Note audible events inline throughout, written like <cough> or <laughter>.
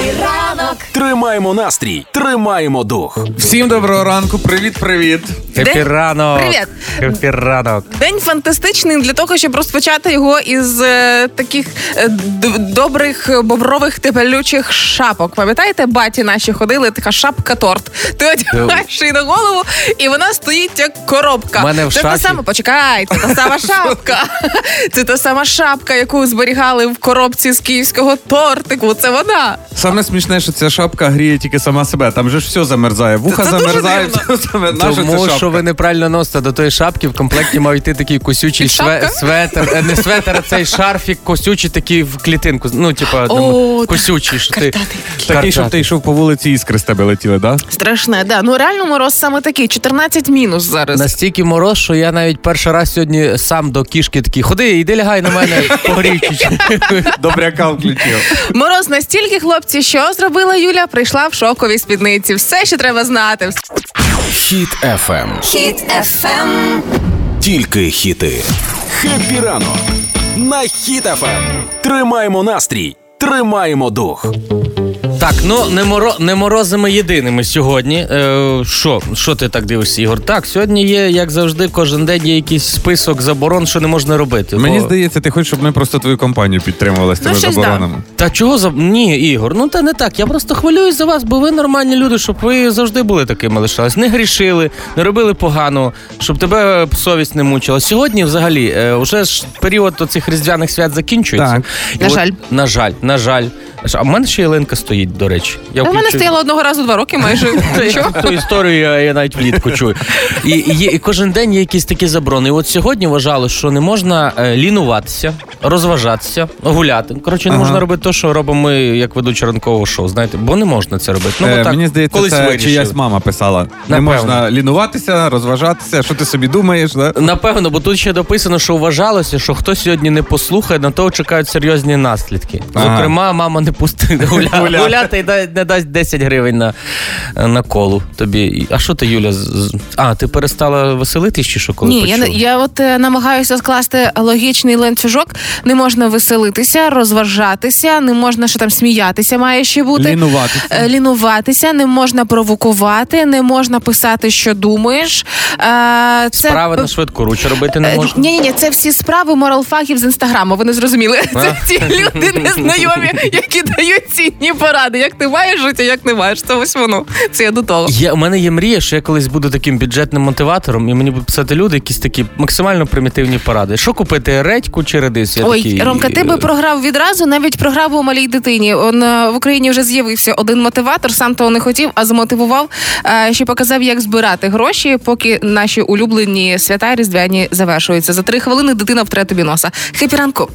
Ранок. Тримаємо настрій, тримаємо дух. Всім доброго ранку, привіт, привіт. Happy День- ранок. Привіт. Happy ранок. День фантастичний для того, щоб розпочати його із е, таких е, д- добрих е, бобрових тепелючих шапок. Пам'ятаєте, баті наші ходили, така шапка торт. Ти одягаєш її на голову, і вона стоїть як коробка. Мене в це та сама, почекай, це та сама шапка. Це та сама шапка, яку зберігали в коробці з київського тортику. Це вона. Саме смішне, що ця шапка гріє тільки сама себе. Там же ж все замерзає. Вуха Це замерзають. все <laughs> Тому що ви неправильно носите до тої шапки, в комплекті мав йти такий косючий Підшапка? светер, е, не светер, а цей шарфік косючий такий в клітинку. Ну, типа, так, косючий. Що ти... Такий, щоб ти йшов по вулиці, іскри з тебе летіли, да? Страшне, да. Ну реально мороз саме такий, 14 мінус зараз. Настільки мороз, що я навіть перший раз сьогодні сам до кішки такий, ходи, іди лягай на мене, погрій. Добряка включив. Мороз настільки, хлопці, що зробила Юля? Прийшла в шовковій спідниці. Все, що треба знати. Хіт FM. Хіт FM. Тільки хіти. Happy ранок на Хіт FM. Тримаємо настрій, тримаємо дух. Так, ну не моро не морозами єдиними сьогодні. Е, Що що ти так дивишся, Ігор? Так, сьогодні є, як завжди, кожен день є якийсь список заборон, що не можна робити. Мені Бо- здається, ти хочеш, щоб ми просто твою компанію підтримували з тими Ну, заборонами. Та чого за ні, Ігор? Ну та не так. Я просто хвилююсь за вас, бо ви нормальні люди, щоб ви завжди були такими лишались. Не грішили, не робили погано, щоб тебе совість не мучила. Сьогодні, взагалі, е, уже ж період оцих різдвяних свят закінчується. Так. І На от- жаль. На жаль, на жаль. А в мене ще ялинка стоїть, до речі. Я У мене стояло одного разу два роки майже. <laughs> Ту історію я, я навіть влітку чую. І, і, і кожен день є якісь такі заборони. І от сьогодні вважали, що не можна е, лінуватися, розважатися, гуляти. Коротше, не Ага. можна робити те, що робимо ми, як ведучі ранкового шоу. Знаєте, бо не можна це робити. Ну, Е, так, Мені здається, колись це вирішили. чиясь мама писала. Не Напевно. можна лінуватися, розважатися. Що ти собі думаєш? Да? Напевно, бо тут ще дописано, що вважалося, що хто сьогодні не послухає, на того чекають серйозні наслідки. Ага. Зокрема, мама не пустить. Гуляти. І да- не дасть 10 гривень на, на колу тобі. А що ти, Юля? А, ти перестала веселитись чи що коли Ні, я, не- я от е, намагаюся скласти логічний ланцюжок. Не можна веселитися, розважатися, не можна що там сміятися, має ще бути. Лінуватися. Е, Лінуватися, не можна провокувати, не можна писати, що думаєш. Е, Це Справи на швидку руч робити не можна. Ні, ні, ні, це всі справи моралфагів з інстаграму. Ви не зрозуміли. Це ті люди <laughs> незнайомі, які дають цінні поради. Як ти маєш жити, як не маєш. Це ось воно. Це я до того. Я, у мене є мрія, що я колись буду таким бюджетним мотиватором, і мені будуть писати люди якісь такі максимально примітивні поради. Що купити, редьку чи редис? Я Ой, такий, Ромка, ти би програв відразу, навіть програв у малій дитині. Он е, в Україні вже з'явився один мотиватор, сам того не хотів, а замотивував, е, що показав, як збирати гроші, поки наші улюблені свята різдвяні завершуються. За три хвилини дитина втре тобі носа. Happy ранок.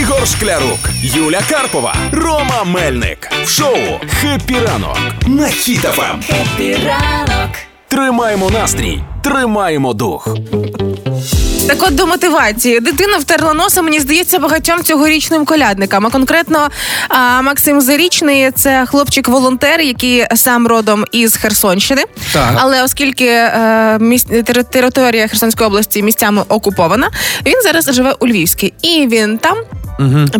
Ігор Шклярук, Юля Карпова, Рома Мельник в шоу «Happy ранок» на Хіт FM. Тримаємо настрій, тримаємо дух. Так от до мотивації. Дитина втерла носа, мені здається, багатьом цьогорічним колядникам. А конкретно а, Максим Зарічний це хлопчик-волонтер, який сам родом із Херсонщини. Так. Але оскільки е, міс... територія Херсонської області місцями окупована, він зараз живе у Львівській. І він там.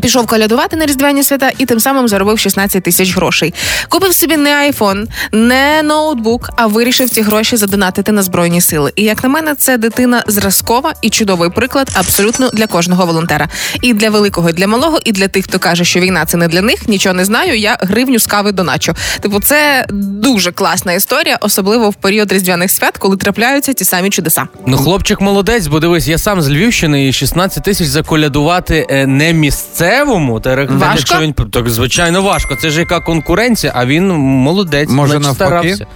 Пішов колядувати на різдвяні свята і тим самим заробив 16 тисяч грошей. Купив собі не айфон, не ноутбук, а вирішив ці гроші задонатити на збройні сили. І як на мене, це дитина зразкова і чудовий приклад абсолютно для кожного волонтера. І для великого, і для малого, і для тих, хто каже, що війна це не для них. Нічого не знаю. Я гривню з кави доначу. Типу, це дуже класна історія, особливо в період різдвяних свят, коли трапляються ті самі чудеса. Ну, хлопчик молодець, бо дивись, я сам з Львівщини і 16 тисяч заколядувати е, не місцевому. Та рех- Важко? якщо він так звичайно важко. Це ж яка конкуренція, а він молодець. Може, значить, навпаки? старався.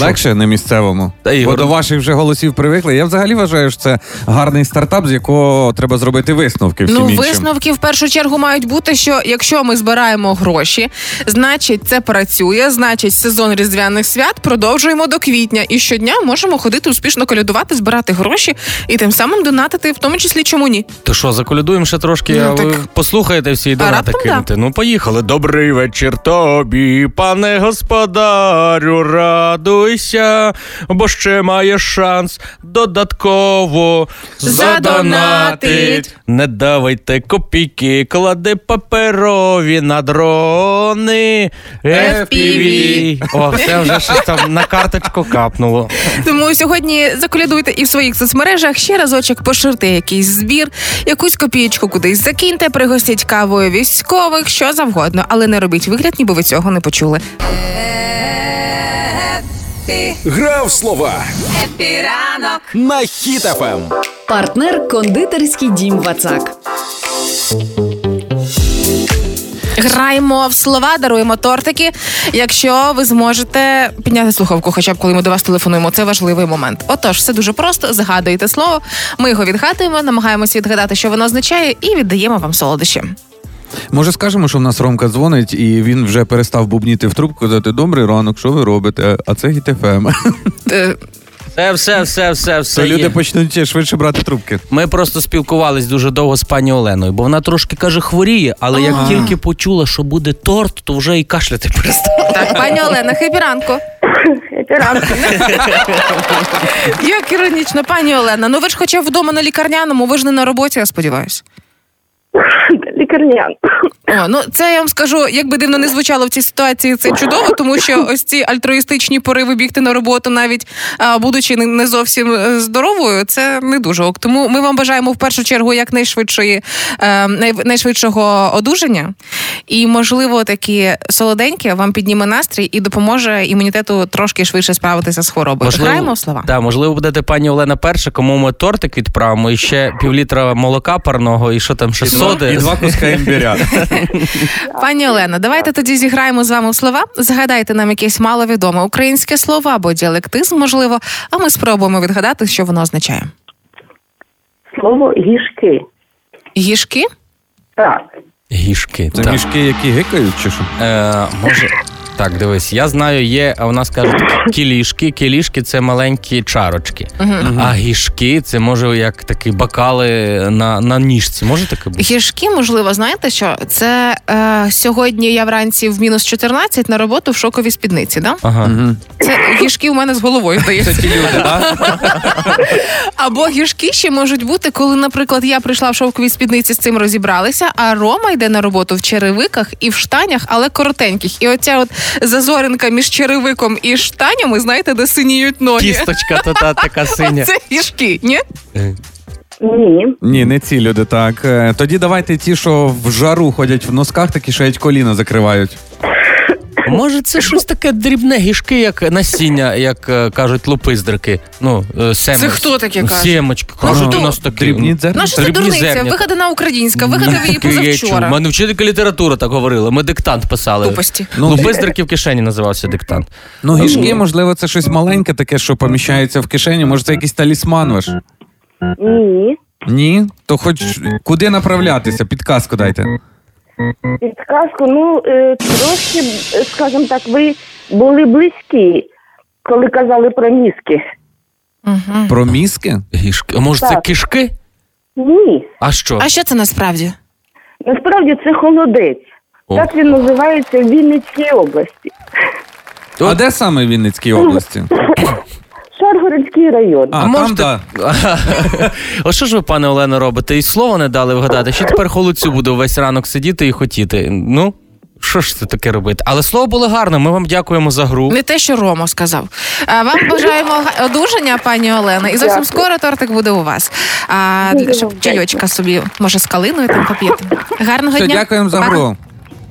Легше не місцевому. Та, Бо до ваших вже голосів привикли. Я взагалі вважаю, що це гарний стартап, з якого треба зробити висновки всім Ну, іншим. висновки в першу чергу мають бути, що якщо ми збираємо гроші, значить це працює, значить сезон різдвяних свят продовжуємо до квітня. І щодня можемо ходити успішно колядувати, збирати гроші і тим самим донатити, в тому числі чому ні. То що, заколядуємо ще трошки, Ну, а ви так. послухаєте всі і донати раптом да. кинете. Ну, поїхали. Добрий вечір тобі, пане господарю, радуй Реєструйся, бо ще маєш шанс додатково задонатить. Не давайте копійки, клади паперові на дрони. FPV. О, все вже щось там на карточку капнуло. Тому сьогодні заколядуйте і в своїх соцмережах ще разочок поширте якийсь збір, якусь копієчку кудись закиньте, пригостіть кавою військових, що завгодно, але не робіть вигляд, ніби ви цього не почули. Гра в слова Happy ранок. на Хіт FM. Партнер кондитерський дім Вацак. Граємо в слова, даруємо тортики. Якщо ви зможете підняти слухавку, хоча б коли ми до вас телефонуємо, це важливий момент. Отож, все дуже просто. Згадуєте слово, ми його відгадуємо, намагаємося відгадати, що воно означає, і віддаємо вам солодощі. Може, скажемо, що в нас Ромка дзвонить, і він вже перестав бубніти в трубку, казати добрий ранок, що ви робите? А це Хіт FM. Е, Все, <laughs> все, все, все, все. То є. люди почнуть швидше брати трубки. Ми просто спілкувались дуже довго з пані Оленою, бо вона трошки каже хворіє, але як тільки почула, що буде торт, то вже і кашляти перестала. Так, пані Олена, хепі <laughs> ранку. Як іронічно, пані Олена. Ну ви ж хоча б вдома на лікарняному, ви ж не на роботі, я сподіваюся. Лікарнян. О, ну це я вам скажу, як би дивно не звучало в цій ситуації, це чудово, тому що ось ці альтруїстичні пориви бігти на роботу, навіть а, будучи не- зовсім е, здоровою, це не дуже ок. Тому ми вам бажаємо в першу чергу якнайшвидшої е, най- найшвидшого одужання. І, можливо, такі солоденькі вам підніме настрій і допоможе імунітету трошки швидше справитися з хворобою. Граємо в слова. Да, можливо, будете пані Олена перша, кому ми тортик відправимо, і ще півлітра молока парного, і що там ще соди. І два куска імбиря. <laughs> Пані Олена, давайте тоді зіграємо з вами в слова. Згадайте нам якесь маловідоме українське слово або діалектизм, можливо, а ми спробуємо відгадати, що воно означає. Слово гішки. Гішки? Так. Гішки. Це так. мішки, які гикають, чи що? Е, може. Так, дивись, я знаю, є, а у нас кажуть <coughs> кілішки. Кілішки це маленькі чарочки. А гішки це може як такі бокали на, на ніжці. Може таке бути? Гішки, можливо, знаєте що? Це е, сьогодні я вранці в мінус 14 на роботу в шоковій спідниці. Да? Ага. Це гішки у мене з головою здається. <laughs> Або гішки ще можуть бути, коли, наприклад, я прийшла в шовковій спідниці з цим розібралися, а Рома йде на роботу в черевиках і в штанях, але коротеньких. І оця от зазоринка між черевиком і штанями, знаєте, де синіють ноги. Кісточка та, та така <laughs> синя. Це гішки, ні? Ні. Ні, не ці люди, так. Е, Тоді давайте ті, що в жару ходять в носках, такі що навіть коліна закривають. Може, це щось таке дрібне гішки, як насіння, як е, кажуть лупиздрики. Ну, е, семеч. Це хто таке каже? Семечки. Ну, Кажуть, хто? у нас такі. Дрібні дзерна. Наша це Дрібні дурниця, зерня. вигадана українська, вигадав її. У позавчора. мене вчителька література так говорила. Ми диктант писали. Тупості. Ну, Лупиздрики в кишені називався диктант. Ну, гішки, можливо, це щось маленьке, таке, що поміщається в кишені. Може, це якийсь талісман ваш? Ні. Ні? То хоч куди направлятися? Підказку дайте. Підказку, ну, е, трошки, е, скажімо так, ви були близькі, коли казали про мізки. Угу. Про мізки? Гішки. А може, це Так. кишки? Ні. А що? А що це насправді? Насправді це холодець. О. Так він називається в Вінницькій області. А де саме в Вінницькій <laughs> області? <laughs> Шаргородський район. А, там, можете- да. <laughs> О, що ж ви, пане Олено, робите? І слова не дали вгадати. Ще тепер холодцю буду весь ранок сидіти і хотіти. Ну, що ж це таке робити? Але слово було гарне. Ми вам дякуємо за гру. Не те, що Рома сказав. А вам бажаємо одужання, пані Олена, і зовсім Дякую. скоро тортик буде у вас. А щоб чайочка собі, може, з калиною там поп'єте. Гарного Все, дня. дякуємо за Па. гру.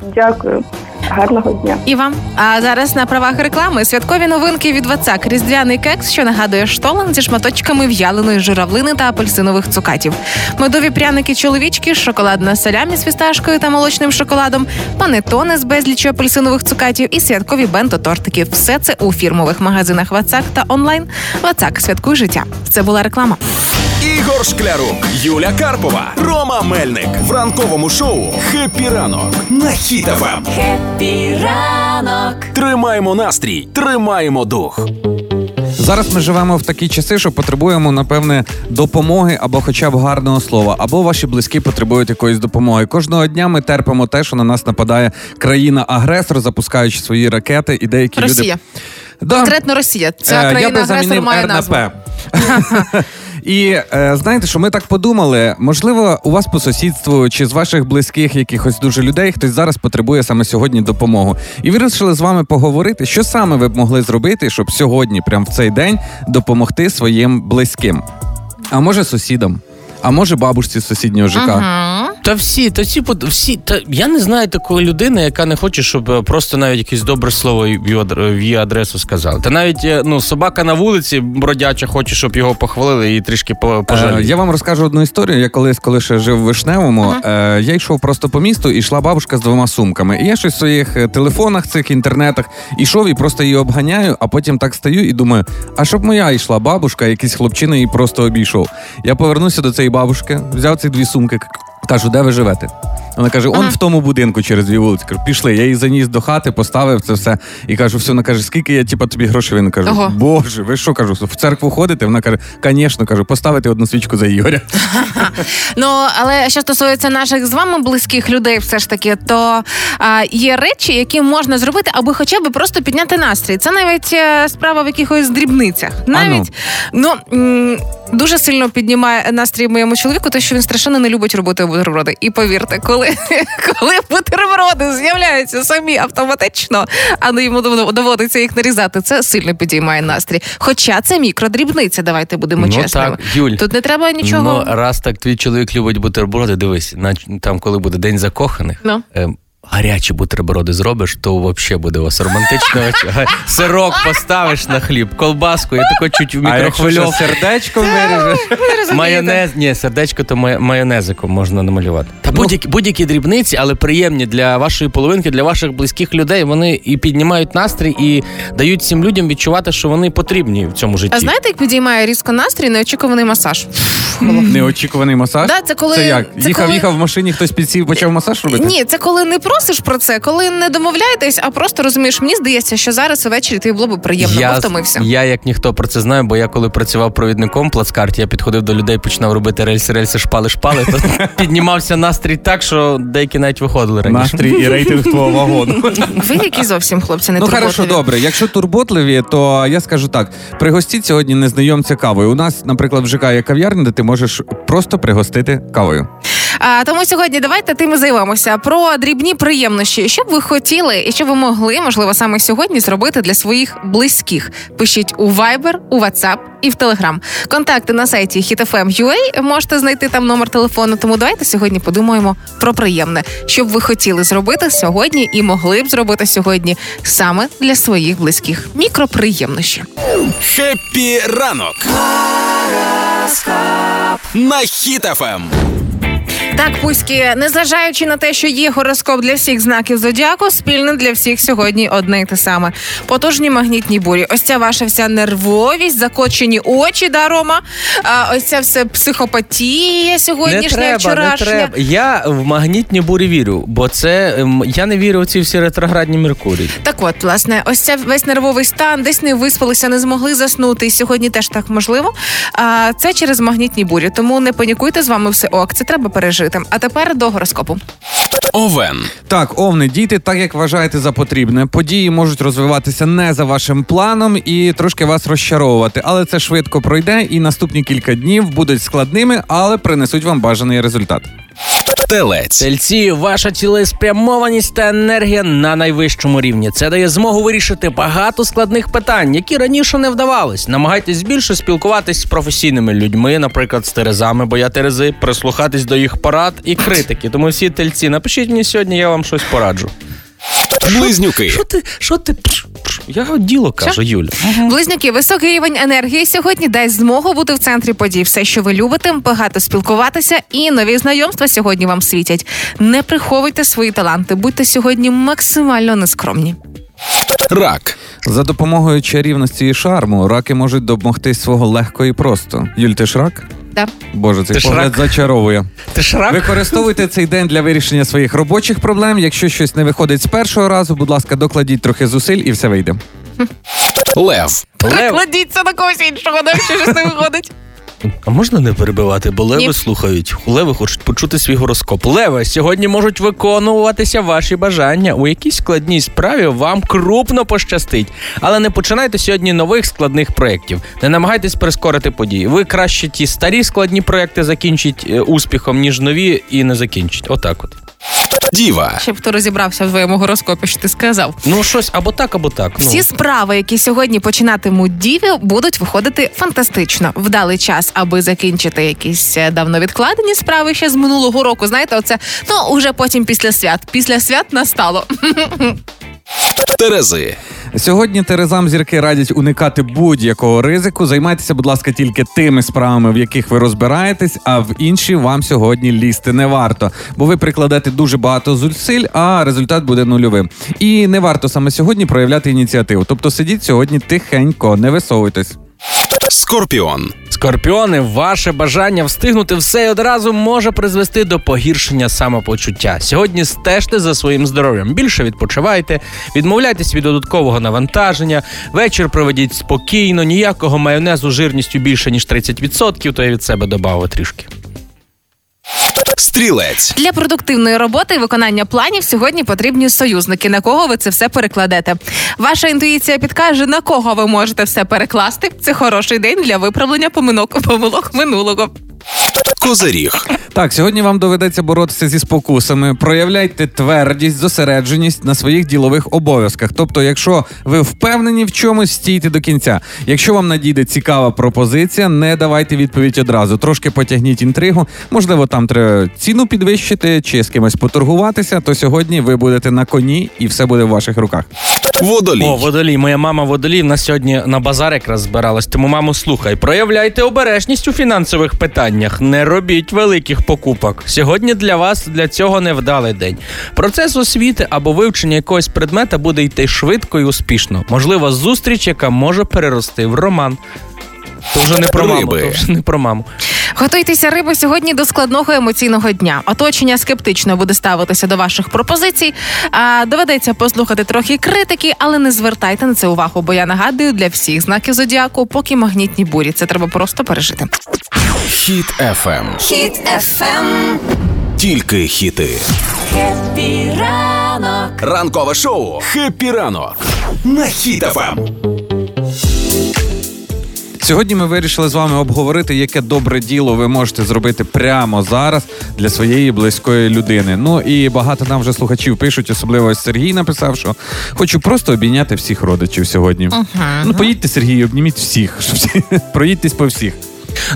Дякую. Гарного дня. І вам. А зараз на правах реклами святкові новинки від Вацак. Різдвяний кекс, що нагадує штолен зі шматочками в'яленої журавлини та апельсинових цукатів. Медові пряники чоловічки, шоколадна салямі з фісташкою та молочним шоколадом, панетони з безліччю апельсинових цукатів і святкові бенто-тортики. Все це у фірмових магазинах Вацак та онлайн. Вацак святкуй життя. Це була реклама. Ігор Шклярук, Юля Карпова, Рома Мельник в ранковому шоу «Happy ранок» на Хіт FM. Тримаємо настрій, тримаємо дух. Зараз ми живемо в такі часи, що потребуємо, напевне, допомоги або хоча б гарного слова, або ваші близькі потребують якоїсь допомоги. Кожного дня ми терпимо те, що на нас нападає країна-агресор, запускаючи свої ракети, і деякі Росія. люди. Да. Конкретно Росія. Ця Е, країна би агресор має назву. <laughs> І е, знаєте, що ми так подумали? Можливо, у вас по сусідству чи з ваших близьких якихось дуже людей хтось зараз потребує саме сьогодні допомогу. І вирішили з вами поговорити, що саме ви б могли зробити, щоб сьогодні, прямо в цей день, допомогти своїм близьким. А може сусідам, а може бабушці з сусіднього ЖК. Та всі, та всі, всі, та я не знаю такої людини, яка не хоче, щоб е, просто навіть якесь добре слово в її адресу сказали. Та навіть е, ну, собака на вулиці бродяча хоче, щоб його похвалили і трішки по- Е, я вам розкажу одну історію. Я колись, коли ще жив в Вишневому, е, я йшов просто по місту і йшла бабушка з двома сумками. І я щось в своїх телефонах, цих інтернетах ішов і просто її обганяю, а потім так стою і думаю: а щоб моя йшла бабушка, якийсь хлопчина її просто обійшов. Я повернувся до цієї бабушки, взяв ці дві сумки, кажу, де ви живете? Вона каже: он в тому будинку через дві вулиці. Кажу, пішли. Я її заніс до хати, поставив це все. І кажу, все, вона каже, скільки я типа тобі грошей винен? Кажу, Ого. Боже, ви що кажу, в церкву ходите? Вона каже, звісно, кажу, поставити одну свічку за Ігоря. <laughs> Ну але що стосується наших з вами близьких людей, все ж таки, то а, є речі, які можна зробити, аби хоча б просто підняти настрій. Це навіть е, справа в якихось дрібницях. Навіть ну м, дуже сильно піднімає настрій моєму чоловіку, те, що він страшенно не любить робити бутерброди. І повірте, коли, <laughs> коли бутерброди з'являються самі автоматично, а не йому доводиться їх нарізати, це сильно підіймає настрій. Хоча це мікродрібниця, давайте будемо Ну, чесними. так, Юль. Тут не треба нічого. Ну, раз так твій чоловік любить бутерброди, дивись, на, там, коли буде день закоханих, Ну. е, гарячі бутерброди зробиш, то взагалі буде у вас романтично. Сирок поставиш на хліб, колбаску, і тако чуть в А мікрохвильовку. сердечко виріжеш? Майонез, ні, сердечко то майонезиком можна намалювати. Та будь-які, будь-які дрібниці, але приємні для вашої половинки, для ваших близьких людей. Вони і піднімають настрій, і дають цим людям відчувати, що вони потрібні в цьому житті. А знаєте, як підіймає різко настрій неочікуваний масаж? Неочікуваний масаж? Да, це коли- Це як? це їхав, коли- їхав в машині, хтось підсів, почав масаж робити? Ні, це коли не просиш про це, коли не домовляєтесь, а просто розумієш, мені здається, що зараз увечері тобі було б приємно, я, бо втомився. я як ніхто про це знаю, бо я коли працював провідником в плацкарті, я підходив до людей, починав робити рельси, рельси, шпали, шпали. То <laughs> піднімався настрій так, що деякі навіть виходили раніше. Настрій і рейтинг твого вагону. <laughs> Ви які зовсім хлопці не Ну хорошо, добре. Якщо турботливі, то я скажу так: пригостіть сьогодні незнайомця кавою. У нас, наприклад, в ЖК є кав'ярня, де ти можеш просто пригостити кавою. А, тому сьогодні давайте тим і займемося про дрібні приємності. Що б ви хотіли і що ви могли, можливо, саме сьогодні зробити для своїх близьких? Пишіть у Viber, у WhatsApp і в Telegram. Контакти на сайті hitfm.ua, можете знайти там номер телефону. Тому давайте сьогодні подумаємо про приємне, що б ви хотіли зробити сьогодні і могли б зробити сьогодні саме для своїх близьких. Мікроприємнощі. Happy ранок. На Хіт FM. Так, пуськи, незважаючи на те, що є гороскоп для всіх знаків зодіаку, спільне для всіх сьогодні одне й те саме. Потужні магнітні бурі. Ось ця ваша вся нервовість, закочені очі, да, Рома? А, ось ця все психопатія Не сьогоднішня, треба, не треба. Я в магнітні бурі вірю, бо це ем, я не вірю в ці всі ретроградні Меркурії. Так от, власне, ось ця весь нервовий стан, десь не виспалися, не змогли заснути. І сьогодні теж так можливо. А це через магнітні бурі. Тому не панікуйте з вами все ок, це треба пережити. А тепер до гороскопу. Овен. Так, овни, дійте так, як вважаєте за потрібне. Події можуть розвиватися не за вашим планом і трошки вас розчаровувати, але це швидко пройде, і наступні кілька днів будуть складними, але принесуть вам бажаний результат. Телець. Тельці, ваша цілеспрямованість та енергія на найвищому рівні. Це дає змогу вирішити багато складних питань, які раніше не вдавались. Намагайтесь більше спілкуватись з професійними людьми, наприклад, з терезами, бо я терези, прислухатись до їх порад і критики. Тому всі тельці, напишіть мені сьогодні, я вам щось пораджу. Близнюки. Що ти? Що ти? Пш, пш. Я діло кажу, Юля. Близнюки, високий рівень енергії сьогодні дасть змогу бути в центрі подій. Все, що ви любите, багато спілкуватися, і нові знайомства сьогодні вам світять. Не приховуйте свої таланти, будьте сьогодні максимально нескромні. Рак. За допомогою чарівності і шарму раки можуть домогтись свого легко і просто. Юль, ти ж рак? Да. Боже, цей Ти ж погляд рак? зачаровує. Ти ж рак? Використовуйте цей день для вирішення своїх робочих проблем. Якщо щось не виходить з першого разу, будь ласка, докладіть трохи зусиль і все вийде. Лев. Лев. Кладіться на когось іншого, да, щось не виходить. А можна не перебивати, бо леви Ні. слухають. Леви хочуть почути свій гороскоп. Леви сьогодні можуть виконуватися ваші бажання. У якійсь складній справі вам крупно пощастить. Але не починайте сьогодні нових складних проєктів. Не намагайтесь прискорити події. Ви краще ті старі складні проєкти закінчіть е, успіхом, ніж нові, і не закінчіть. Отак от. Діва. Щоб хто розібрався в твоєму гороскопі, що ти сказав. Ну, щось або так, або так. Ну. Всі справи, які сьогодні починатимуть діві, будуть виходити фантастично. Вдалий час, аби закінчити якісь е, давно відкладені справи ще з минулого року. Знаєте, оце ну уже потім після свят. Після свят настало. <laughs> Терези. Сьогодні Терезам зірки радять уникати будь-якого ризику. Займайтеся, будь ласка, тільки тими справами, в яких ви розбираєтесь, а в інші вам сьогодні лізти не варто, бо ви прикладете дуже багато зусиль, а результат буде нульовим. І не варто саме сьогодні проявляти ініціативу. Тобто сидіть сьогодні тихенько, не висовуйтесь. Скорпіон. Скорпіони, ваше бажання встигнути все і одразу може призвести до погіршення самопочуття. Сьогодні стежте за своїм здоров'ям. Більше відпочивайте, відмовляйтесь від додаткового навантаження. Вечір проведіть спокійно, ніякого майонезу жирністю більше ніж 30%, то я від себе додав трішки. Стрілець. Для продуктивної роботи і виконання планів сьогодні потрібні союзники. На кого ви це все перекладете? Ваша інтуїція підкаже, на кого ви можете все перекласти. Це хороший день для виправлення поминок помилок минулого. Козиріг. Так, сьогодні вам доведеться боротися зі спокусами. Проявляйте твердість, зосередженість на своїх ділових обов'язках. Тобто, якщо ви впевнені в чомусь, стійте до кінця. Якщо вам надійде цікава пропозиція, не давайте відповідь одразу. Трошки потягніть інтригу. Можливо, там треба ціну підвищити чи з кимось поторгуватися. То сьогодні ви будете на коні і все буде в ваших руках. Водолій. О, водолій, моя мама водолій. В нас сьогодні на базар якраз збиралась. Тому, мамо, слухай, проявляйте обережність у фінансових питаннях. Не робіть великих покупок. Сьогодні для вас для цього невдалий день. Процес освіти або вивчення якогось предмета буде йти швидко і успішно. Можливо, зустріч, яка може перерости в роман. То вже не про маму, то вже не про маму. Готуйтеся риби сьогодні до складного емоційного дня. Оточення скептично буде ставитися до ваших пропозицій. А доведеться послухати трохи критики, але не звертайте на це увагу. Бо я нагадую для всіх знаків зодіаку, поки магнітні бурі. Це треба просто пережити. Хіт FM. Хіт ефем. Тільки хіти. Ранок. Ранкове шоу. Хеппі ранок. На Хіт FM. Сьогодні ми вирішили з вами обговорити, яке добре діло ви можете зробити прямо зараз для своєї близької людини. Ну і багато нам вже слухачів пишуть, особливо Сергій написав, що хочу просто обійняти всіх родичів сьогодні. Ну поїдьте, Сергій, обніміть всіх. щоб <laughs> всі- Проїдьтесь по всіх.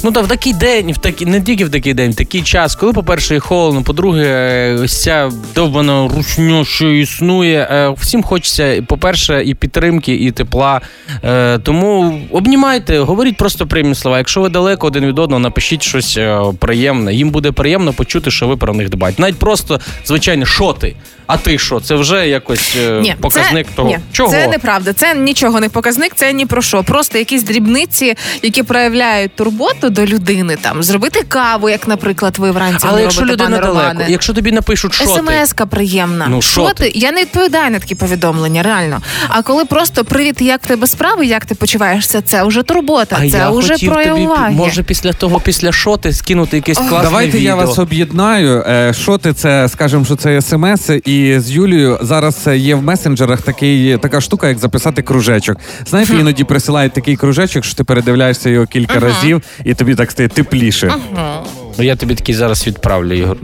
Ну та в такий день, в такий не тільки в такий день, в такий час, коли, по-перше, холодно, по-друге, ось ця довбана рушня, що існує. е, Всім хочеться, по-перше, і підтримки, і тепла. Е, Тому обнімайте, говоріть просто приємні слова. Якщо ви далеко один від одного, напишіть щось е, приємне. Їм буде приємно почути, що ви про них дбаєте. Навіть просто, звичайно, що ти? А ти що? Це вже якось е, показник це, того. Ні, Чого? Це неправда. Це нічого не показник, це ні про що. Просто якісь дрібниці, які проявляють турботу до людини. Там зробити каву, як, наприклад, ви вранці Але якщо робите, людина далеко, Романе. якщо тобі напишуть, що? СМС-ка приємна. Ну, що ти? ти? Я не відповідаю на такі повідомлення, реально. А коли просто привіт, як в тебе справи, як ти почуваєшся, це вже турбота, А це я вже хотів про тобі, уваги. може, після того, після шоти скинути якесь класне Давайте відео. я вас об'єднаю. Е, Що ти це скажемо, що це смс, і з Юлією зараз е, є в месенджерах такий така штука, як записати кружечок. Знаєте, іноді присилають такий кружечок, що ти передивляєшся його кілька разів, і тобі так стає тепліше. Ну, я тобі такий зараз відправлю, Ігор.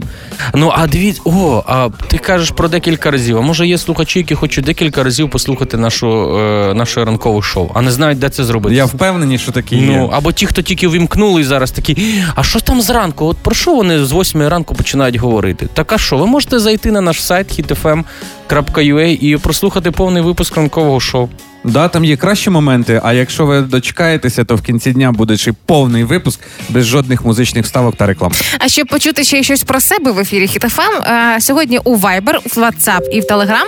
Ну, а дивіться, о, а ти кажеш про декілька разів. А може є слухачі, які хочуть декілька разів послухати нашу, е, наше ранкове шоу, а не знають, де це зробити. Я впевнений, що такі Ну, є. або ті, хто тільки вимкнули і зараз такі, а що там зранку? От про що вони з 8 ранку починають говорити? Так а що? Ви можете зайти на наш сайт hitfm.ua і прослухати повний випуск ранкового шоу. Да, там є кращі моменти, а якщо ви дочекаєтеся, то в кінці дня буде ще повний випуск без жодних музичних вставок та реклам. А щоб почути ще щось про себе в ефірі Хітофем, сьогодні у Viber, в WhatsApp і в Telegram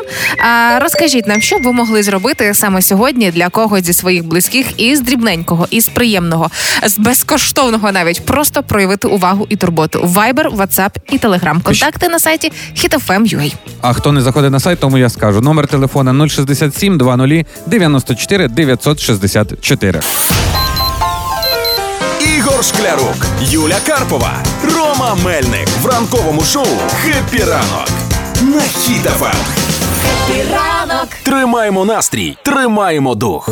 е, розкажіть нам, що б ви могли зробити саме сьогодні для когось зі своїх близьких із дрібненького, із приємного, з безкоштовного навіть просто проявити увагу і турботу. Viber, WhatsApp і Telegram. Контакти на сайті hitofm.ua. А хто не заходить на сайт, тому я скажу. Номер телефона 067 20 94 964. Ігор Шклярук, Юля Карпова, Рома Мельник в ранковому шоу «Happy ранок» на Хіт FM. Тримаємо настрій, тримаємо дух.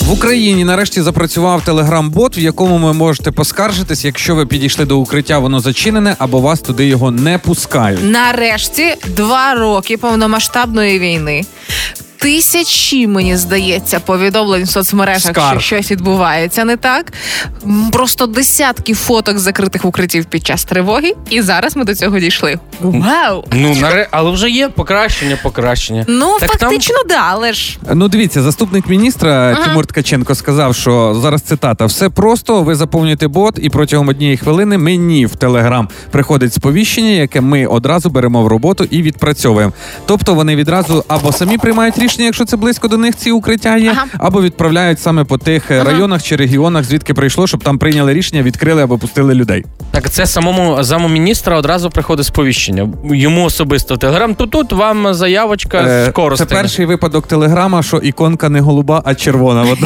В Україні нарешті запрацював телеграм-бот, в якому ви можете поскаржитись, якщо ви підійшли до укриття, воно зачинене або вас туди його не пускають. Нарешті два роки повномасштабної війни. Тисячі, мені здається, повідомлень в соцмережах, Скарг. що щось відбувається не так. Просто десятки фоток закритих укриттів під час тривоги, і зараз ми до цього дійшли. Вау! Ну, наре... але вже є покращення, покращення. Ну, Так там- фактично, да, але ж Ну, дивіться, заступник міністра Тимур Ткаченко сказав, що зараз цитата: все просто. Ви заповнюєте бот, і протягом однієї хвилини мені в телеграм приходить сповіщення, яке ми одразу беремо в роботу і відпрацьовуємо. Тобто вони відразу або самі приймають рішення, якщо це близько до них ці укриття є, Ага. або відправляють саме по тих ага. районах чи регіонах, звідки прийшло, щоб там прийняли рішення, відкрили або пустили людей. Так, це самому замміністра одразу приходить сповіщення. Йому особисто в телеграм. То тут вам заявочка Е, з користю. Це перший випадок телеграма, що іконка не голуба, а червона. в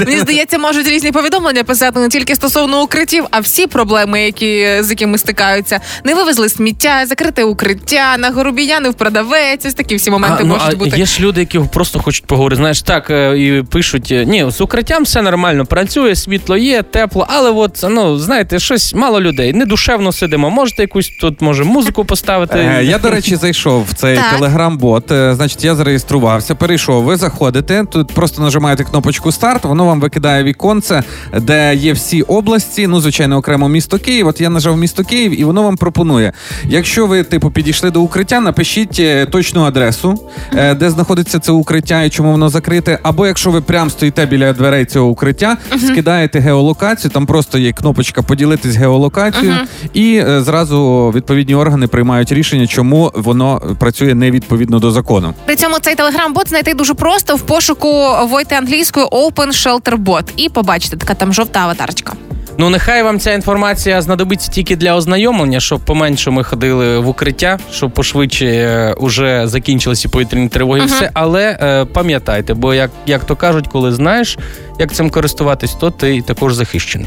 <laughs> мені здається, можуть різні повідомлення писати не тільки стосовно укриттів, а всі проблеми, які з якими стикаються. Не вивезли сміття, закрите укриття, на горобіянив продавець. Ось такі всі моменти а, ну, можуть а бути. Є ж люди, які просто хочуть поговорити. Знаєш, так е, і пишуть: е, ні, з укриттям все нормально працює, світло є, тепло, але от ну знаєте, щось мало людей. Не душевно сидимо. Можете якусь тут може музику поставити. Е, Я, до речі, зайшов в цей Так. телеграм-бот. Е, Значить, я зареєструвався, перейшов. Ви заходите. Тут просто нажимаєте кнопочку старт. Воно вам викидає віконце, де є всі області. Ну, звичайно, окремо місто Київ. От я нажав місто Київ, і воно вам пропонує. Якщо ви, типу, підійшли до укриття, напишіть е, точну адресу, е, де знаходиться це укриття і чому воно закрите. Або якщо ви прям стоїте біля дверей цього укриття, скидаєте геолокацію. Там просто є кнопочка поділитись геолокацією, і е, зразу відповідні органи приймають рішення, чому воно працює невідповідно до закону. При цьому цей телеграм-бот знайти дуже просто в пошуку войти англійською Open Shelter Bot і побачите, така там жовта аватарочка. Ну нехай вам ця інформація знадобиться тільки для ознайомлення, щоб поменше ми ходили в укриття, щоб пошвидше е, уже закінчилися повітряні тривоги. Все, але е, пам'ятайте, бо як, як то кажуть, коли знаєш, як цим користуватись, то ти також захищений.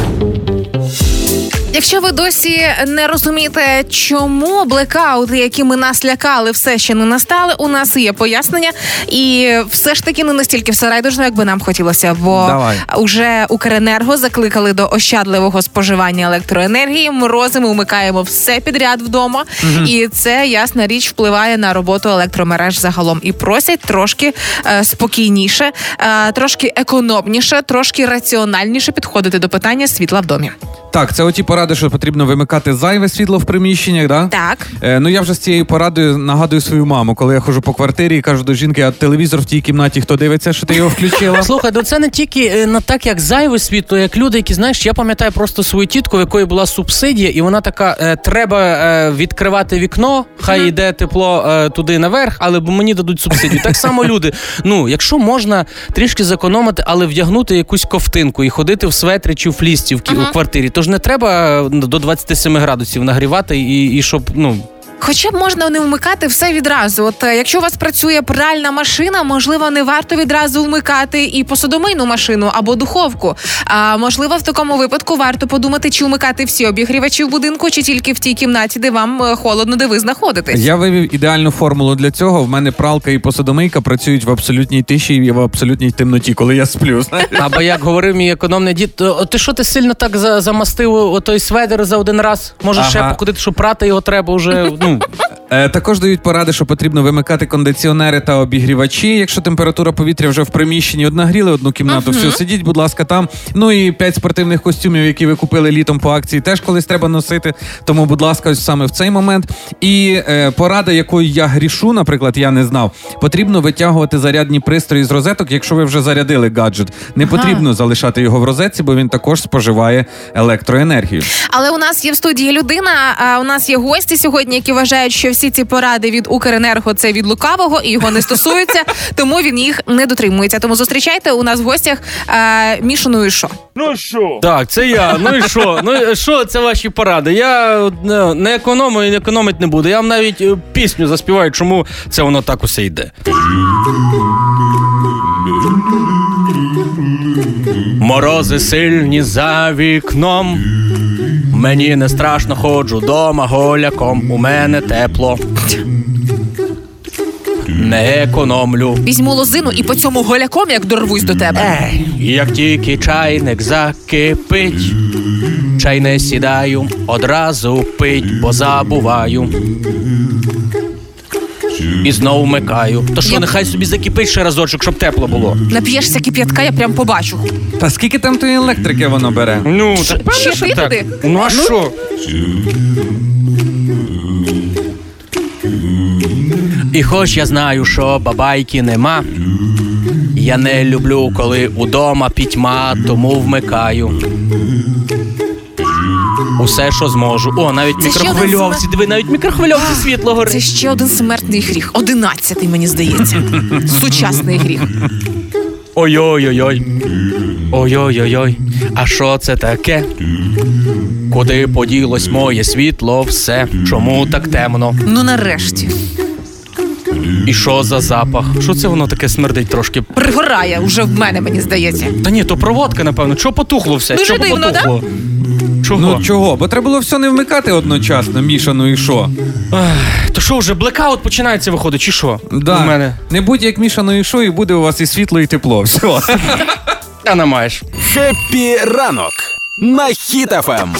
Якщо ви досі не розумієте, чому блекаути, які ми нас лякали, все ще не настали, у нас є пояснення, і все ж таки не настільки все райдужно, як би нам хотілося. Бо Давай. уже Укренерго закликали до ощадливого споживання електроенергії. Морози ми вмикаємо все підряд вдома, і це ясна річ впливає на роботу електромереж загалом. І просять трошки е, спокійніше, е, трошки економніше, трошки раціональніше підходити до питання світла в домі. Так, це оті поради, що потрібно вимикати зайве світло в приміщеннях. Да? Так. Е, ну я вже з цією порадою нагадую свою маму, коли я ходжу по квартирі і кажу до жінки, а телевізор в тій кімнаті, хто дивиться, що ти його включила. <laughs> Слухай, ну це не тільки е, на так, як зайве світло, як люди, які знаєш, я пам'ятаю просто свою тітку, в якої була субсидія, і вона така: е, треба е, відкривати вікно, хай йде тепло е, туди наверх, але бо мені дадуть субсидію. Так само люди. Ну, якщо можна трішки зекономити, але вдягнути якусь ковтинку і ходити в светрі чи в флісті в, кі- у квартирі, то ж не треба е, до 27 градусів нагрівати, і, і щоб ну Хоча б можна не вмикати все відразу. От е, якщо у вас працює пральна машина, можливо, не варто відразу вмикати і посудомийну машину або духовку. А можливо, в такому випадку варто подумати, чи вмикати всі обігрівачі в будинку, чи тільки в тій кімнаті, де вам е, холодно, де ви знаходитесь. Я вивів ідеальну формулу для цього. В мене пралка і посудомийка працюють в абсолютній тиші і в абсолютній темноті, коли я сплю. знаєш. Або як говорив мій економний дід, «О, ти що ти сильно так за- замастив отой сведер за один раз? Може ще покудити, що прати його треба вже. Ну також дають поради, що потрібно вимикати кондиціонери та обігрівачі, якщо температура повітря вже в приміщенні однагріли одну кімнату. Все, сидіть, будь ласка, там. Ну і п'ять спортивних костюмів, які ви купили літом по акції, теж колись треба носити. Тому, будь ласка, ось саме в цей момент. І е, порада, якою я грішу, наприклад, я не знав. Потрібно витягувати зарядні пристрої з розеток, якщо ви вже зарядили гаджет. Не потрібно залишати його в розетці, бо він також споживає електроенергію. Але у нас є в студії людина. А у нас є гості сьогодні, які вважають, що всі ці поради від Укренерго це від лукавого і його не стосуються, <laughs> тому він їх не дотримується. Тому зустрічайте у нас в гостях е, Мішану і шо. Так, це я. Ну і що? Ну що це ваші поради? Я е, не економую і економити не буду. Я вам навіть е, пісню заспіваю, чому це воно так усе йде. Морози сильні за вікном. Мені не страшно ходжу дома голяком. У мене тепло. Не економлю. Візьму лозину і по цьому голяком як дорвусь до тебе. Ей, як тільки чайник закипить, чай не сідаю, одразу пить, бо забуваю. І знов вмикаю. То що, Я- нехай собі закипить ще разочок, щоб тепло було. Нап'єшся кип'ятка, я прям побачу. Та скільки там тої електрики воно бере? Ну, так певно, що ти так. туди? Ну а що? І хоч я знаю, що бабайки нема. Я не люблю, коли удома пітьма, тому вмикаю. Усе, що зможу. О, навіть Це ще один мікрохвильовці. Диви, навіть мікрохвильовці світло горить. Це ще один смертний гріх. Одинадцятий, мені здається. Сучасний гріх. Ой-ой-ой-ой. Ой-ой-ой-ой. А що це таке? Куди поділось моє світло, все? Чому так темно? Ну нарешті. І що за запах? Що це воно таке смердить трошки? Пригорає вже в мене, мені здається. Та ні, то проводка, напевно. Чого потухло все? Дуже Чого дивно, потухло? Чого? Ну чого? Бо треба було все не вмикати одночасно, Міша ну і що? То що вже блекаут починається виходить, чи що? Да. У мене. Не будь як Міша ну і що, і буде у вас і світло, і тепло. Все. <laughs> Та не маєш. Happy ранок на Хіт FM.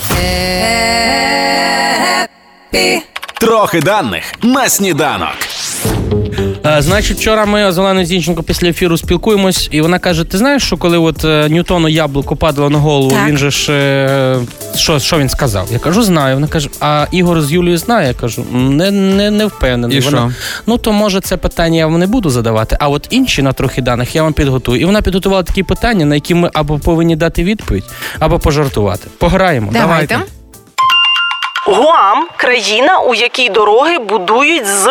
Трохи даних на сніданок. Е, значить, вчора ми з Оленою Зінченко після ефіру спілкуємось, і вона каже: ти знаєш, що коли от е, Ньютону яблуко падало на голову, Так. він же ж е, що, що він сказав? Я кажу, знаю. Вона каже, а Ігор з Юлією знає? Я кажу, не, не, не впевнений. І вона, що? ну то може це питання я вам не буду задавати, а от інші на трохи даних я вам підготую. І вона підготувала такі питання, на які ми або повинні дати відповідь, або пожартувати. Пограємо. Давайте. Гуам країна, у якій дороги будують з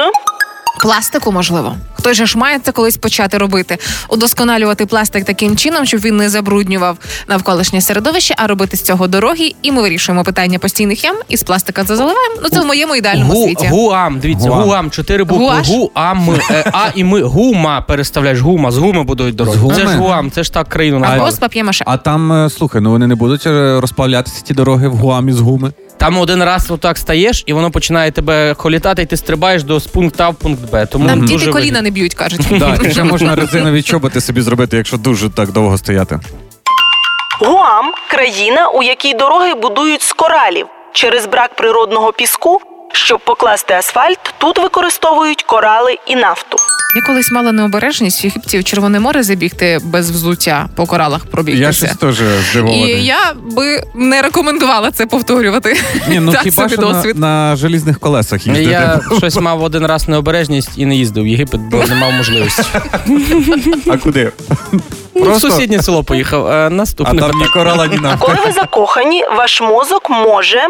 Пластику, можливо. Хтось же ж має це колись почати робити. Удосконалювати пластик таким чином, щоб він не забруднював навколишнє середовище, а робити з цього дороги. І ми вирішуємо питання постійних ям і з пластика це заливаємо. Ну це в моєму ідеальному Гу, світі. гуам, дивіться, Гуам. гуам, чотири букви. Гуаш? Гуам, е, а і ми. Гума переставляєш, гума, з гуми будують дороги. З гуми? Це ж гуам, це ж так країну Або назвали. з пап'ємаше. А там, е, слухай, ну вони не будуть е, розплавлятися ті дороги в гуамі з гуми. Там один раз отак стаєш, і воно починає тебе холітати, і ти стрибаєш до з пункту А в пункт Б. Тому нам дуже діти коліна не б'ють, кажуть. Так, і <laughs> ще можна резинові чоботи собі зробити, якщо дуже так довго стояти. Гуам країна, у якій дороги будують з коралів. Через брак природного піску, щоб покласти асфальт, тут використовують корали і нафту. Я колись мала необережність в Єгипті в Червоне море забігти без взуття по коралах Я щось теж І я би не рекомендувала це повторювати. Ні, ну <laughs> Так хіба собі що досвід. на желізних колесах їздити. Я <laughs> щось мав один раз необережність і не їздив в Єгипет, бо не мав можливості. А куди? <laughs> Ну, в сусіднє село поїхав. Е, А там ні корала, ні нафти. Коли ви закохані, ваш мозок може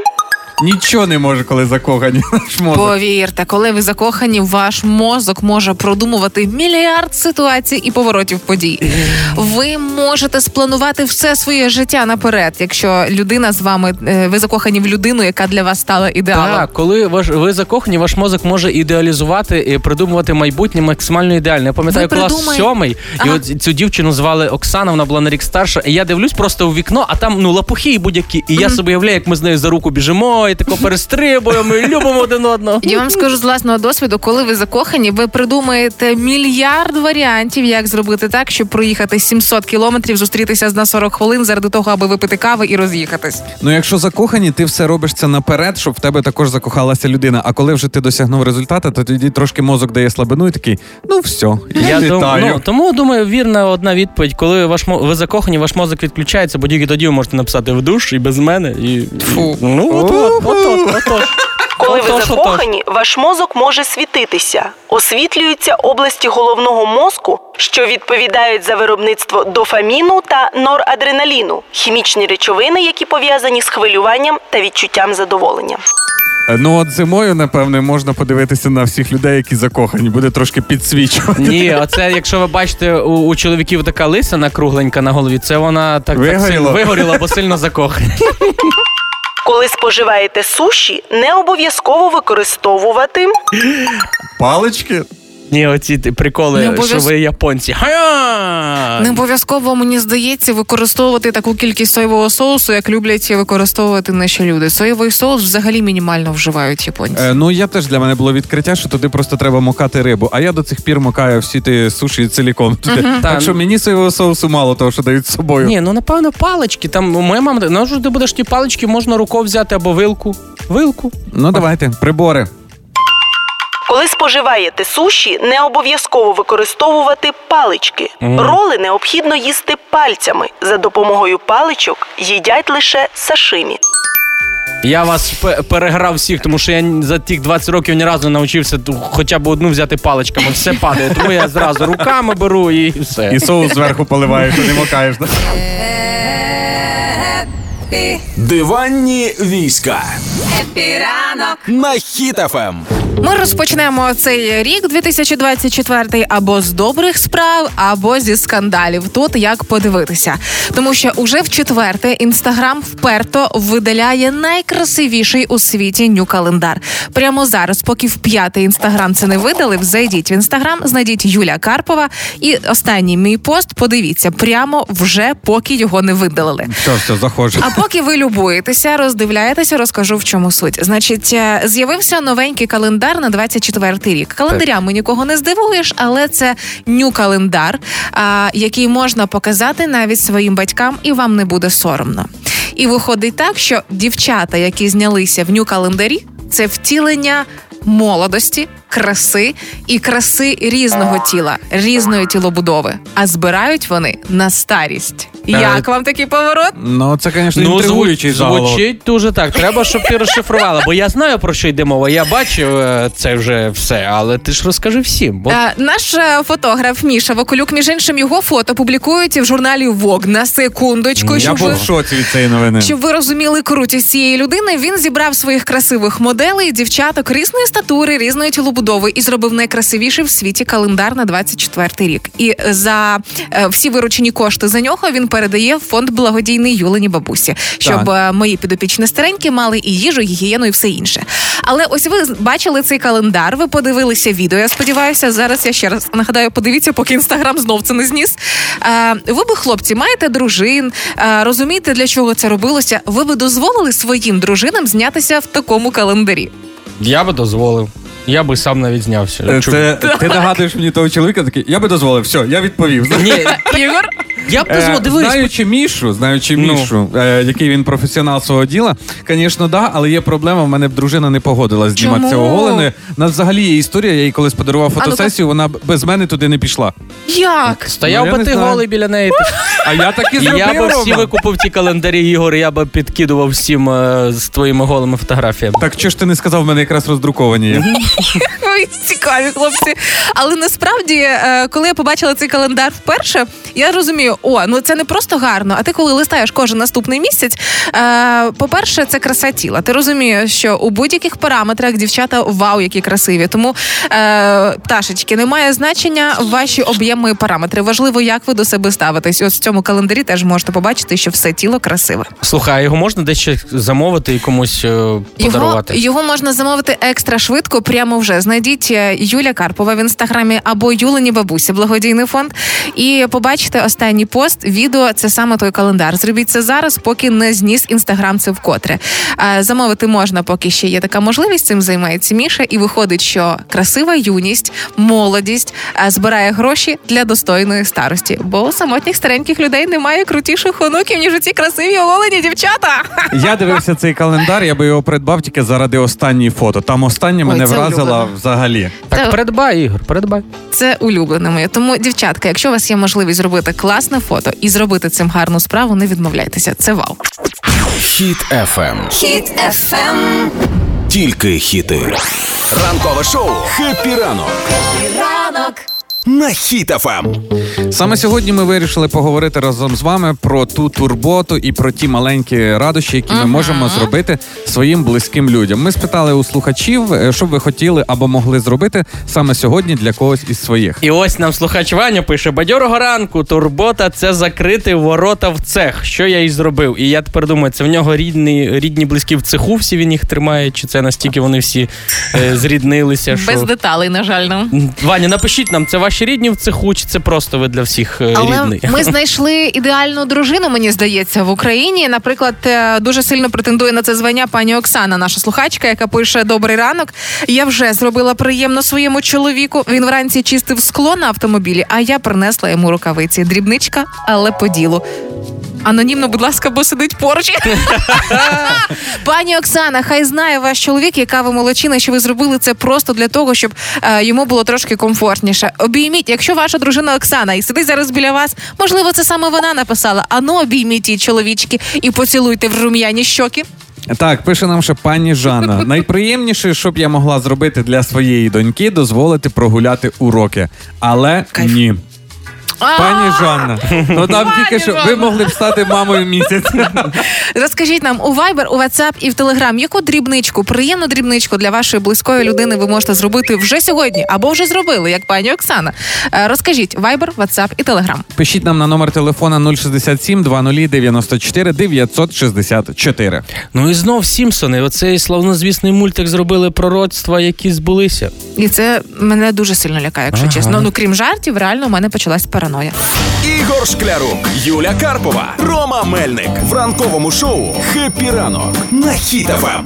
Нічого не може, коли закохані наш мозок. Повірте, коли ви закохані, ваш мозок може продумувати мільярд ситуацій і поворотів подій. Ви можете спланувати все своє життя наперед, якщо людина з вами е, ви закохані в людину, яка для вас стала ідеалом. Так, коли ваш, ви закохані, ваш мозок може ідеалізувати і придумувати майбутнє максимально ідеальне. Я пам'ятаю, Ви клас придумаєте. сьомий, і от цю дівчину звали Оксана, вона була на рік старша. І я дивлюсь просто у вікно, а там ну лапухи і будь-які. І я собі уявляю, як ми з нею за руку біжимо, і тако перестрибуємо, і любимо один одного. Я вам скажу з власного досвіду, коли ви закохані, ви придумаєте мільярд варіантів, як зробити так, щоб проїхати 700 кілометрів, зустрітися на 40 хвилин заради того, аби випити кави і роз'їхатись. Ну, якщо закохані, ти все робиш це наперед, щоб в тебе також закохалася людина. А коли вже ти досягнув результату, то тоді трошки мозок дає слабину і такий, ну все, я, дум, ну, тому думаю, вірна одна відповідь. Коли ваш мо- ви закохані, ваш мозок відключається, бо тільки тоді ви можете написати в душ і без мене. І Фу. ну от, от, от, от, от, от. Коли ви отож. закохані, ваш мозок може світитися. Освітлюються області головного мозку, що відповідають за виробництво дофаміну та норадреналіну хімічні речовини, які пов'язані з хвилюванням та відчуттям задоволення. Е, Ну от зимою, напевне, можна подивитися на всіх людей, які закохані, буде трошки підсвічувати. Ні, оце якщо ви бачите у, у чоловіків така лисина кругленька на голові, це вона так, так Вигоріла. сильно вигоріла, бо сильно закохана. <laughs> Коли споживаєте суші, не обов'язково використовувати Палички. Ні, оці приколи, Не що ви японці. Ха-я! Не обов'язково, мені здається, використовувати таку кількість соєвого соусу, як люблять використовувати наші люди. Соєвий соус взагалі мінімально вживають японці. Е, ну я теж для мене було відкриття, що туди просто треба мокати рибу. А я до цих пір мокаю всі ті суші ціліком. Туди. Та, Так що мені соєвого соусу мало того, що дають з собою. Ні, ну напевно палички. Там моя мама, ну ж ти будеш ті палички, можна рукою взяти або вилку. Вилку. Ну давайте, прибори. Коли споживаєте суші, не обов'язково використовувати палички. Роли необхідно їсти пальцями. За допомогою паличок їдять лише сашимі. Я вас переграв всіх, тому що я за тих 20 років ні разу не навчився хоча б одну взяти паличками. Все падає. Тому я зразу руками беру і все. І соус зверху поливаєш, не мокаєш. Диванні війська. Happy ранок. На Хіт FM. Ми розпочнемо цей рік 2024 або з добрих справ, або зі скандалів. Тут як подивитися, тому що уже в четверте інстаграм вперто видаляє найкрасивіший у світі ню календар. Прямо зараз, поки в п'ятий інстаграм це не видалив, зайдіть в інстаграм, знайдіть Юля Карпова. І останній мій пост подивіться прямо вже поки його не видалили. Все, все, заходжу. А поки ви любуєтеся, роздивляєтеся, розкажу в чому суть. Значить, е, з'явився новенький календар на 24-й рік. Календарями нікого не здивуєш, але це ню календар, який можна показати навіть своїм батькам, і вам не буде соромно. І виходить так, що дівчата, які знялися в ню календарі, це втілення молодості, краси і краси різного тіла, різної тілобудови. А збирають вони на старість. Як вам такий поворот? Ну, це, звісно, Ну, інтригуючий зву- заголовок. звучить дуже так. Треба, щоб ти розшифрувала, бо я знаю про що йде мова. Я бачив е, це вже все, але ти ж розкажи всім. Бо Е, наш е, фотограф Міша Вакулюк, між іншим, його фото публікують в журналі Vogue. На секундочку, Я щоб ви, в шоці від цієї новини. щоб ви розуміли крутість цієї людини. Він зібрав своїх красивих моделей, дівчаток різної статури, різної тілобудови і зробив найкрасивіший в світі календар на 24-й рік. І за е, всі виручені кошти за нього він передає в фонд благодійний Юлені бабусі, щоб Так. е, мої підопічні старенькі мали і їжу, і гігієну, і все інше. Але ось ви бачили цей календар, ви подивилися відео. Я сподіваюся, зараз я ще раз нагадаю, подивіться, поки інстаграм знов це не зніс. Е, ви би, хлопці, маєте дружин, розумієте, для чого це робилося? Ви би дозволили своїм дружинам знятися в такому календарі? Я би дозволив. Я би сам навіть знявся. Е, Це, ти нагадуєш мені того чоловіка, такий, я би дозволив, все, я відповів. Ні, <laughs> Ігор? я б Е, дозволив. Дивись, знаючи Мішу, знаючи Ну. Мішу, е, який він професіонал свого діла, звісно, да, але є проблема. В мене б дружина не погодилась зніматися оголеною. У нас взагалі є історія, я їй колись подарував фотосесію, вона б- без мене туди не пішла. Як? стояв Ну, би ти голий біля неї. <laughs> А я так і зробив. я би всі викупив ті календарі, Ігор, я би підкидував всім е, з твоїми голими фотографіями. Так що ж ти не сказав, в мене якраз роздруковані є. <laughs> Ви цікаві хлопці. Але насправді, е, коли я побачила цей календар вперше, я розумію, о, ну це не просто гарно. А ти коли листаєш кожен наступний місяць, е, по-перше, це краса тіла. Ти розумієш, що у будь-яких параметрах дівчата вау, які красиві. Тому е, пташечки немає значення ваші об'єми і параметри. Важливо, як ви до себе ставитесь. Ось в цьому календарі теж можете побачити, що все тіло красиве. Слухай, а його можна десь ще замовити і комусь е, Його, подарувати? його можна замовити екстра швидко прямо вже. Знайдіть е, Юля Карпова в інстаграмі або Юлені Бабусі, благодійний фонд. І побачите останній пост. Відео це саме той календар. Зробіть це зараз, поки не зніс інстаграм це вкотре. Е, Замовити можна, поки ще є така можливість. Цим займається Міша, і виходить, що красива юність, молодість е, збирає гроші для достойної старості. Бо у самотніх стареньких людей немає крутіших онуків, ніж ці красиві оголені дівчата. Я дивився цей календар, я би його придбав тільки заради останньої фото. Там останнє Ой, мене це улюблене. взагалі. Так Це- передбай, Ігор, передбай. Це улюблене моє. Тому, дівчатка, якщо у вас є можливість зробити класне фото і зробити цим гарну справу, не відмовляйтеся. Це вау. Хіт FM. Хіт FM. Тільки хіти. Ранкове шоу «Happy ранок» Ранок. На Ем. Хіт FM. Саме сьогодні ми вирішили поговорити разом з вами про ту турботу і про ті маленькі радощі, які ми можемо зробити своїм близьким людям. Ми спитали у слухачів, е, що б ви хотіли або могли зробити саме сьогодні для когось із своїх. І ось нам слухач Ваня пише: бадьорого ранку, турбота це закрити ворота в цех. Що я і зробив. І я тепер думаю, це в нього рідні, рідні близькі в цеху, всі він їх тримає, чи це настільки вони всі е, зріднилися. Без деталей, на жаль, нам. Ваня, напишіть нам, це ваші рідні в цеху, чи це просто ви для всіх е, Але рідний? ми знайшли ідеальну дружину, мені здається, в Україні. Наприклад, е, дуже сильно претендує на це звання пані Оксана, наша слухачка, яка пише Добрий ранок. Я вже зробила приємно своєму чоловіку. Він вранці чистив скло на автомобілі, а я принесла йому рукавиці. Дрібничка, але по ділу. Анонімно, будь ласка, бо сидить поруч. <laughs> Пані Оксана, хай знає ваш чоловік, яка ви молодчина, що ви зробили це просто для того, щоб е, йому було трошки комфортніше. Обійміть, якщо ваша дружина Оксана і сидить зараз біля вас, можливо, це саме вона написала. Ану, обійміть її чоловічки і поцілуйте в рум'яні щоки. Так, пише нам ще пані Жанна. <laughs> Найприємніше, що б я могла зробити для своєї доньки, дозволити прогуляти уроки. Але Кайф. ні. Пані Жанна, ну там Пані тільки що ви Жанна. могли б стати мамою місяць. Розкажіть нам у Viber, у WhatsApp і в Telegram, яку дрібничку, приємну дрібничку для вашої близької людини ви можете зробити вже сьогодні або вже зробили, як пані Оксана. Е, Розкажіть Viber, WhatsApp і Telegram. Пишіть нам на номер телефона 067 20 94 964. Ну і знов Сімпсони. Оцей славнозвісний мультик зробили пророцтва, які збулися. І це мене дуже сильно лякає, якщо чесно. Ну крім жартів, реально у мене почалась параноя. Ігор Шклярук, Юля Карпова, Рома Мельник в ранковому шоу «Happy ранок» на Хіт FM.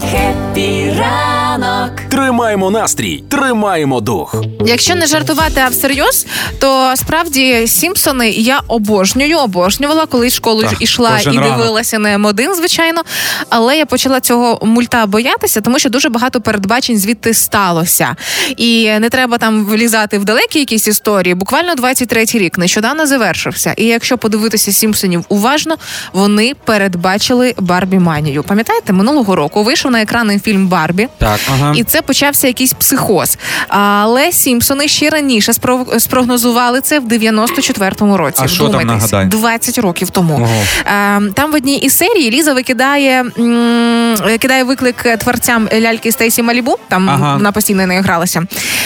Ранок. Тримаємо настрій, тримаємо дух. Якщо не жартувати, а всерйоз, то справді Сімпсони я обожнюю, обожнювала, коли в школу Так, йшла і ранок. дивилася на М1, звичайно. Але я почала цього мульта боятися, тому що дуже багато передбачень звідти сталося. І не треба там влізати в далекі якісь історії. Буквально 23-й рік нещодавно завершився. І якщо подивитися Сімпсонів уважно, вони передбачили Барбі Манію. Пам'ятаєте, минулого року вийшов на екрани фільм Барбі. Так. Ага. І це почався якийсь психоз. Але Сімпсони ще раніше спрогнозували це в 94-му році. А що там, нагадай? 20 років тому. Ого. Е, Там в одній із серій Ліза викидає кидає виклик творцям ляльки Стейсі Малібу. Там Ага. вона постійно не гралася,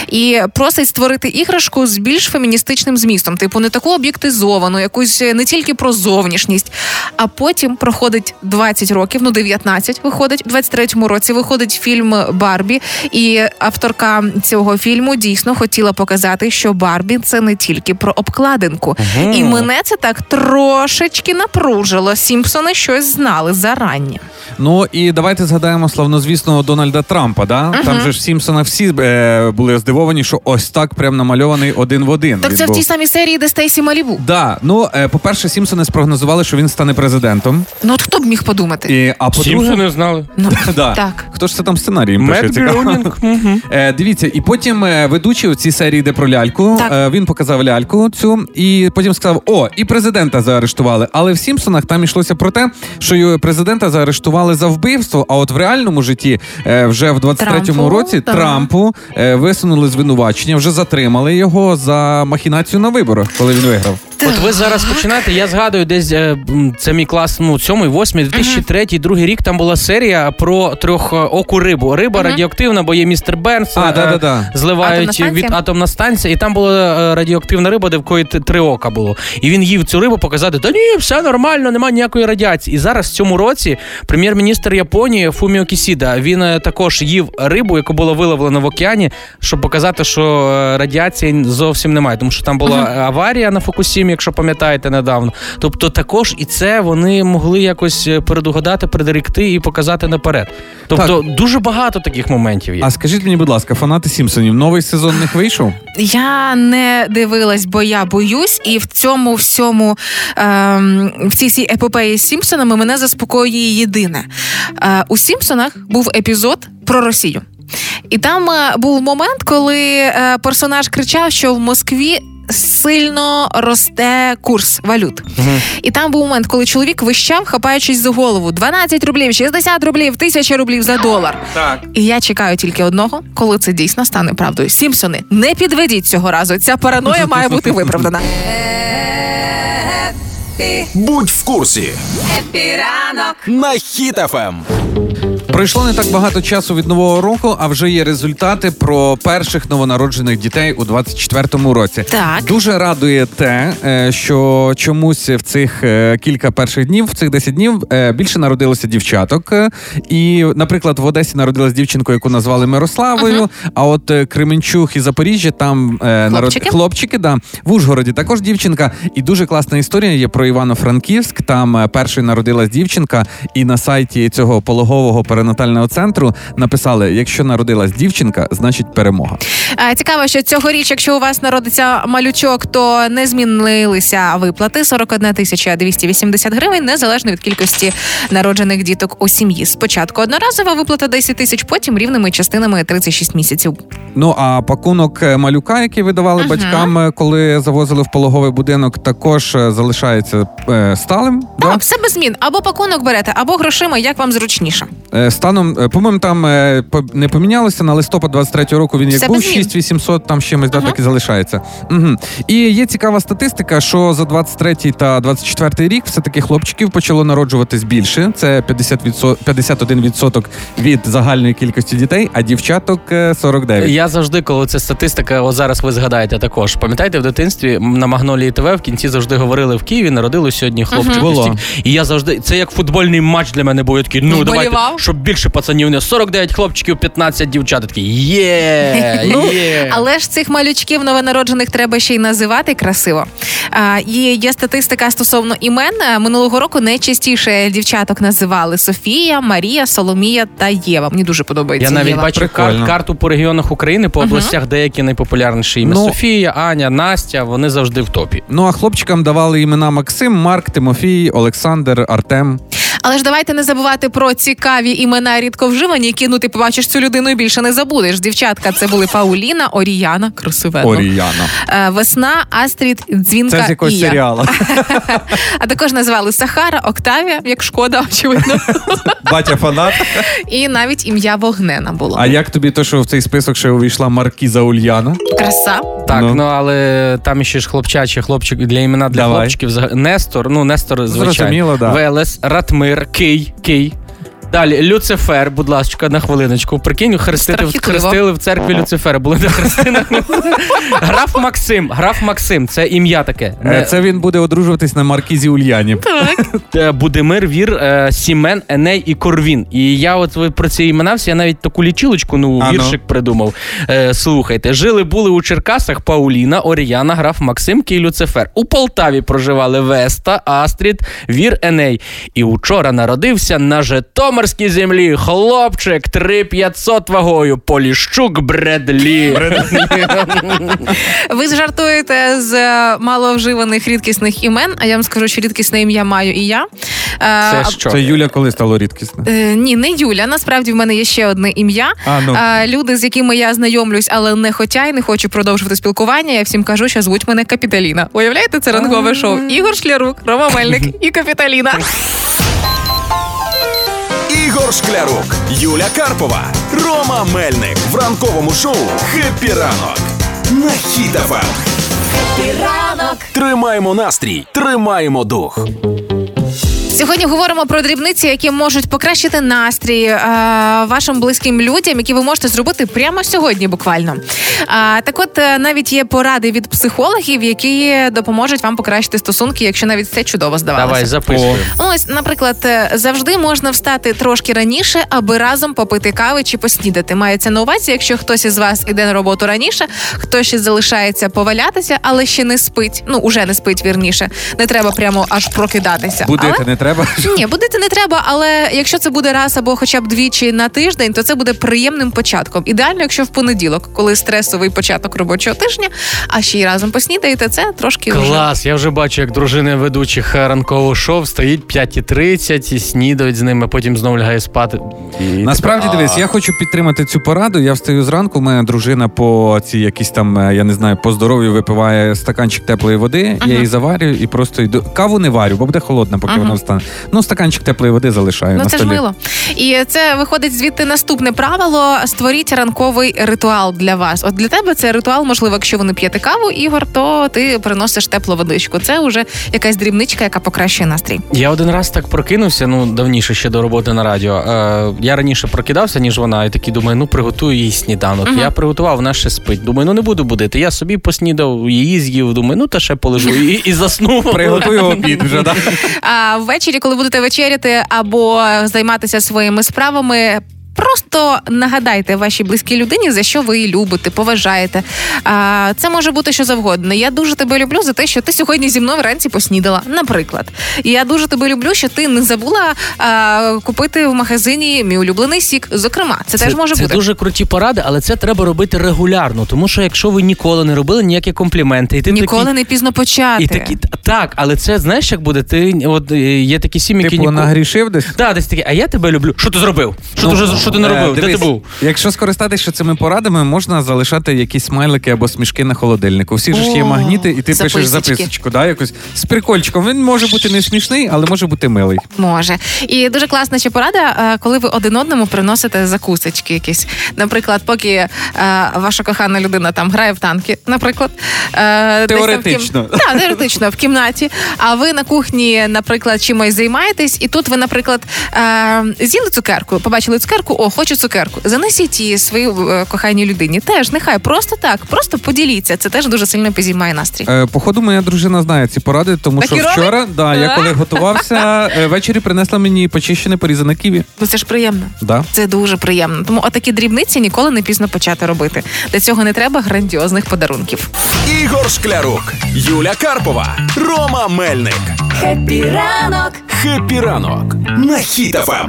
і просить створити іграшку з більш феміністичним змістом, типу не таку об'єктизовану, якусь не тільки про зовнішність. А потім проходить 20 років, ну 19 виходить, в 23-му році виходить фільм Барбі, і авторка цього фільму дійсно хотіла показати, що Барбі це не тільки про обкладинку. І мене це так трошечки напружило. Сімпсони щось знали зарані. Ну і давайте згадаємо славнозвісного Дональда Трампа. Да? Там же ж в Сімпсонах всі е, були здивовані, що ось так прям намальований один в один. Так Він це в тій самій серії, де Стейсі Малібу. Да, ну е, по-перше, Сімпсони спрогнозували, що він стане президентом. Ну от хто б міг подумати? І, а по-друге, Сімпсони знали. Ну <laughs> да. так. Хто ж це там? Мед. <laughs> Мгм. Е, дивіться, і потім е, ведучий у цій серії, де про ляльку, Так. е, він показав ляльку цю, і потім сказав: О, і президента заарештували. Але в Сімпсонах там йшлося про те, що й президента заарештували за вбивство. А от в реальному житті е, вже в 23-му Трампу, році так. Трампу е, висунули звинувачення, вже затримали його за махінацію на виборах, коли він виграв. От ви зараз починаєте. Я згадую, десь е, це мій клас, ну сьомий, восьмий, 2003, другий рік. Там була серія про трьохоку рибу. Риба радіоактивна, бо є містер Бернс. А, е, да-да-да. Зливають Атомна від атомна станція, і там була е, радіоактивна риба, де в кої три ока було. І він їв цю рибу показати: та ні, все нормально, немає ніякої радіації. І зараз в цьому році прем'єр-міністр Японії Фуміо Кісіда він е, також їв рибу, яку було виловлено в океані, щоб показати, що е, радіації зовсім немає, тому що там була аварія на Фукусімі, якщо пам'ятаєте недавно. Тобто, також і це вони могли якось е, передугадати, предректи і показати наперед. Тобто, дуже багато таких моментів є. А скажіть мені, будь ласка, фанати Сімпсонів, новий сезон в них вийшов? Я не дивилась, бо я боюсь, і в цьому всьому ем, всій цій епопеї з Сімпсонами мене заспокоює єдине. Е, у Сімпсонах був епізод про Росію. І там е, був момент, коли е, персонаж кричав, що в Москві сильно росте курс валют. І там був момент, коли чоловік вищав, хапаючись за голову: 12 рублів, 60 рублів, 1000 рублів за долар. Так. І я чекаю тільки одного, коли це дійсно стане правдою. Сімпсони, не підведіть цього разу. Ця параноя має бути виправдана. Будь в курсі Епіранок. на Ем. Пройшло не так багато часу від нового року, а вже є результати про перших новонароджених дітей у 24-му році. Так. Дуже радує те, е, що чомусь в цих е, кілька перших днів, в цих 10 днів, е, більше народилося дівчаток. І, наприклад, в Одесі народилась дівчинка, яку назвали Мирославою. А от Кременчуг і Запоріжжя там е, народ... Хлопчики? хлопчики, да. В Ужгороді також дівчинка. І дуже класна історія є про Івано-Франківськ. Там першою народилась дівчинка, і на сайті цього пологового перинатального центру написали: якщо народилась дівчинка, значить перемога. Цікаво, що цьогоріч, якщо у вас народиться малючок, то не змінилися виплати 41 тисяча 280 гривень, незалежно від кількості народжених діток у сім'ї. Спочатку одноразова виплата 10 тисяч, потім рівними частинами 36 місяців. Ну а пакунок е, малюка, який видавали Ага. батькам, е, коли завозили в пологовий будинок, також е, залишається сталим. Так, Да? все без змін. Або пакунок берете, або грошима, як вам зручніше. Е, Станом, е, по-моєму, там е, по- не помінялося на листопад 23-го року. Він як Все був без 6800, там чимось да, так і залишається. Угу. І є цікава статистика, що за 23 та 24 рік все-таки хлопчиків почало народжуватись більше. Це 50%, 51% від загальної кількості дітей, а дівчаток е, 49. Я завжди, коли це статистика, от зараз ви згадаєте також. Пам'ятаєте, в дитинстві на Магнолії ТВ в кінці завжди говорили в Києві, народили сьогодні хлопчик. Стільки. І я завжди це як футбольний матч для мене був. Я такий, ну давайте, щоб більше пацанів не 49 хлопчиків, 15 дівчат. Я Такий є, Ну, є. Але ж цих малючків новонароджених треба ще й називати красиво. А, і є статистика стосовно імен. А, Минулого року найчастіше дівчаток називали Софія, Марія, Соломія та Єва. Мені дуже подобається. Я навіть Єва. бачив кар- карту по регіонах України, по областях, деякі найпопулярніші ім'я. Ну. Софія, Аня, Настя, вони завжди в топі. Ну а хлопчикам давали імена Максим, Марк, Тимофій, Олександр, Артем. Але ж давайте не забувати про цікаві імена рідко вживані, які ну ти побачиш цю людину і більше не забудеш. Дівчатка це були Пауліна, Оріяна, красивенно. Оріяна. Е, Весна, Астрід, Дзвінка Це з якогось Ія. серіалу. <laughs> А також називали Сахара, Октавія, як шкода, очевидно. <laughs> Батя фанат. І навіть ім'я Вогнена було. А як тобі то, що в цей список ще увійшла Маркіза Ульяна? Краса. Так, Ну. ну, але там ще ж хлопчачі, хлопчик для імена для Давай. хлопчиків. взаг- Нестор, ну Нестор, звичайно. Зрозуміло, да. Велес, Ратмир, Кий, Кий. Далі Люцифер, будь ласка, на хвилиночку. Прикинь, хрестити, в- хрестили в церкві Люцифера. Були на хрестинах. Граф Максим, граф Максим, це ім'я таке. Е, Не- Це він буде одружуватись на Маркізі Ульяні. Е, Будимир, Вір, е, Сімен, Еней і Корвін. І я от про ці імена всі, я навіть таку лічилочку, ну, ну. віршик придумав. Слухайте, жили були у Черкасах Пауліна, Оріяна, граф Максимки і Люцифер. У Полтаві проживали Веста, Астрід, Вір, Еней. І учора народився на Житомирській землі хлопчик 3500 вагою, Поліщук Бредлі. Ви жартуєте з маловживаних рідкісних імен, а я вам скажу, що рідкісне ім'я маю і я. Е, Це що? Це Юля коли стало рідкісне? Ні, не Юля. Насправді в мене є ще одне ім'я. А, ну. Е, люди, з якими я знайомлюсь, але не хотя і не хочу продовжувати спілкування. Я всім кажу, що звуть мене Капіталіна. Уявляєте, це ранкове шоу. Ігор Шклярук, Рома Мельник і Капіталіна. Ігор Шклярук, Юля Карпова, Рома Мельник в ранковому шоу «Хеппі ранок» на Хіт-ФМ. Ранок. Тримаємо настрій, тримаємо дух. Сьогодні говоримо про дрібниці, які можуть покращити настрій е, вашим близьким людям, які ви можете зробити прямо сьогодні, буквально. А, так, от е, навіть є поради від психологів, які допоможуть вам покращити стосунки, якщо навіть це чудово здавалося. Давай, записуй. Ось, наприклад, е, завжди можна встати трошки раніше, аби разом попити кави чи поснідати. Мається на увазі, якщо хтось із вас іде на роботу раніше, хтось ще залишається повалятися, але ще не спить. Ну уже не спить вірніше. Не треба прямо аж прокидатися. Будити але... не треба. Ні, будити не треба, але якщо це буде раз або хоча б двічі на тиждень, то це буде приємним початком. Ідеально, якщо в понеділок, коли стресовий початок робочого тижня, а ще й разом поснідаєте, це трошки вже- Клас, я вже бачу, як дружини ведучих ранкового шоу стоїть 5.30 і снідають з ними, потім знову лягає спати. І Насправді дивись, я хочу підтримати цю пораду. Я встаю зранку. У мене дружина по ці якісь там, е, я не знаю, по здоров'ю випиває стаканчик теплої води. Я її заварюю і просто йду. Каву не варю, бо буде холодна, поки вона встане. Ну, стаканчик теплої води залишаю Ну на це столі. ж мило. І це виходить звідти наступне правило: створіть ранковий ритуал для вас. От для тебе це ритуал, можливо, якщо ви не п'єте каву, Ігор, то ти приносиш теплу водичку. Це вже якась дрібничка, яка покращує настрій. Я один раз так прокинувся, ну давніше ще до роботи на радіо. Е, я раніше прокидався, ніж вона, і такий думаю, ну приготую їй сніданок. Я приготував, вона ще спить. Думаю, ну не буду будити. Я собі поснідав, її з'їв. Думаю, ну та ще полежу і, і заснув. <laughs> Приготую обід вже, да? <laughs> А ввечері, коли будете вечеряти або займатися своїми справами. Просто нагадайте вашій близькій людині, за що ви її любите, поважаєте. А, це може бути що завгодно. Я дуже тебе люблю за те, що ти сьогодні зі мною вранці поснідала. Наприклад, І я дуже тебе люблю, що ти не забула а, купити в магазині мій улюблений сік. Зокрема, це, теж може це бути. дуже круті поради, але це треба робити регулярно. Тому що якщо ви ніколи не робили ніякі компліменти, і ти Ніколи такий, не пізно почати. і такі так, але це знаєш, як буде? Ти от е, є такі сім'ї, які Типу, ніколи... нагрішив десь. Так, десь такі, а я тебе люблю. Що ти зробив? Що Ну, ти вже що ти не е, робив? Де ти був? Якщо скористатися цими порадами, можна залишати якісь смайлики або смішки на холодильнику. Всі ж є магніти, і ти пишеш записочку, да, якось з прикольчиком. Він може бути не смішний, але може бути милий. Може. І дуже класна ще порада, е, коли ви один одному приносите закусочки якісь. Наприклад, поки е, ваша кохана людина там грає в танки, наприклад. в кім- Теоретично. <laughs> Так, теоретично, в кімнаті. А ви на кухні, наприклад, чимось займаєтесь, і тут ви, наприклад, з'їли цукерку, побачили цукерку, о, хочу цукерку. Занесіть її своїй е, коханій людині. Теж нехай просто так, просто поділіться. Це теж дуже сильно підіймає настрій. Е, Походу, моя дружина знає ці поради, тому Так що вчора, да, я коли готувався, <laughs> е, ввечері принесла мені почищене порізане ківі. Ну це ж приємно. Да. Це дуже приємно. Тому отакі дрібниці ніколи не пізно почати робити. Для цього не треба грандіозних подарунків. Ігор Шклярук, Юля Карпова, Рома Мельник. Хеппі ранок! Хеппі ранок на Хіт-ФМ.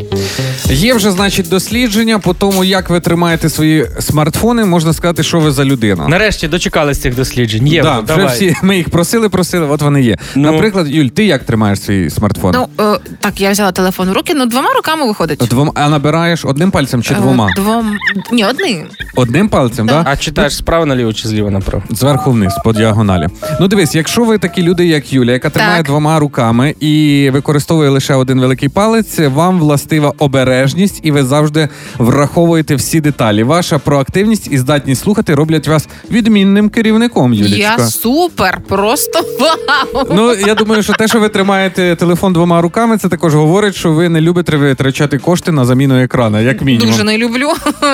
Є вже, значить, дослідження по тому, як ви тримаєте свої смартфони, можна сказати, що ви за людина. Нарешті дочекались цих досліджень. Є, да, вже давай. всі ми їх просили, просили, от вони є. Ну. Наприклад, Юль, ти як тримаєш свій смартфон? Ну е, так, я взяла телефон в руки, ну двома руками виходить. Двома, а набираєш одним пальцем чи двома? Е, Двом... Ні, одним. Одним пальцем, так? Да? А читаєш справа наліво чи зліва направо? Зверху вниз, по діагоналі. Ну дивись, якщо ви такі люди, як Юля, яка тримає Так. двома руками і використовує лише один великий палець, вам властива обережність, і ви завжди враховуєте всі деталі. Ваша проактивність і здатність слухати роблять вас відмінним керівником, Юлічка. Я супер, просто вау. Ну я думаю, що те, що ви тримаєте телефон двома руками, це також говорить, що ви не любите витрачати кошти на заміну екрана, як мінімум. Дуже не люблю.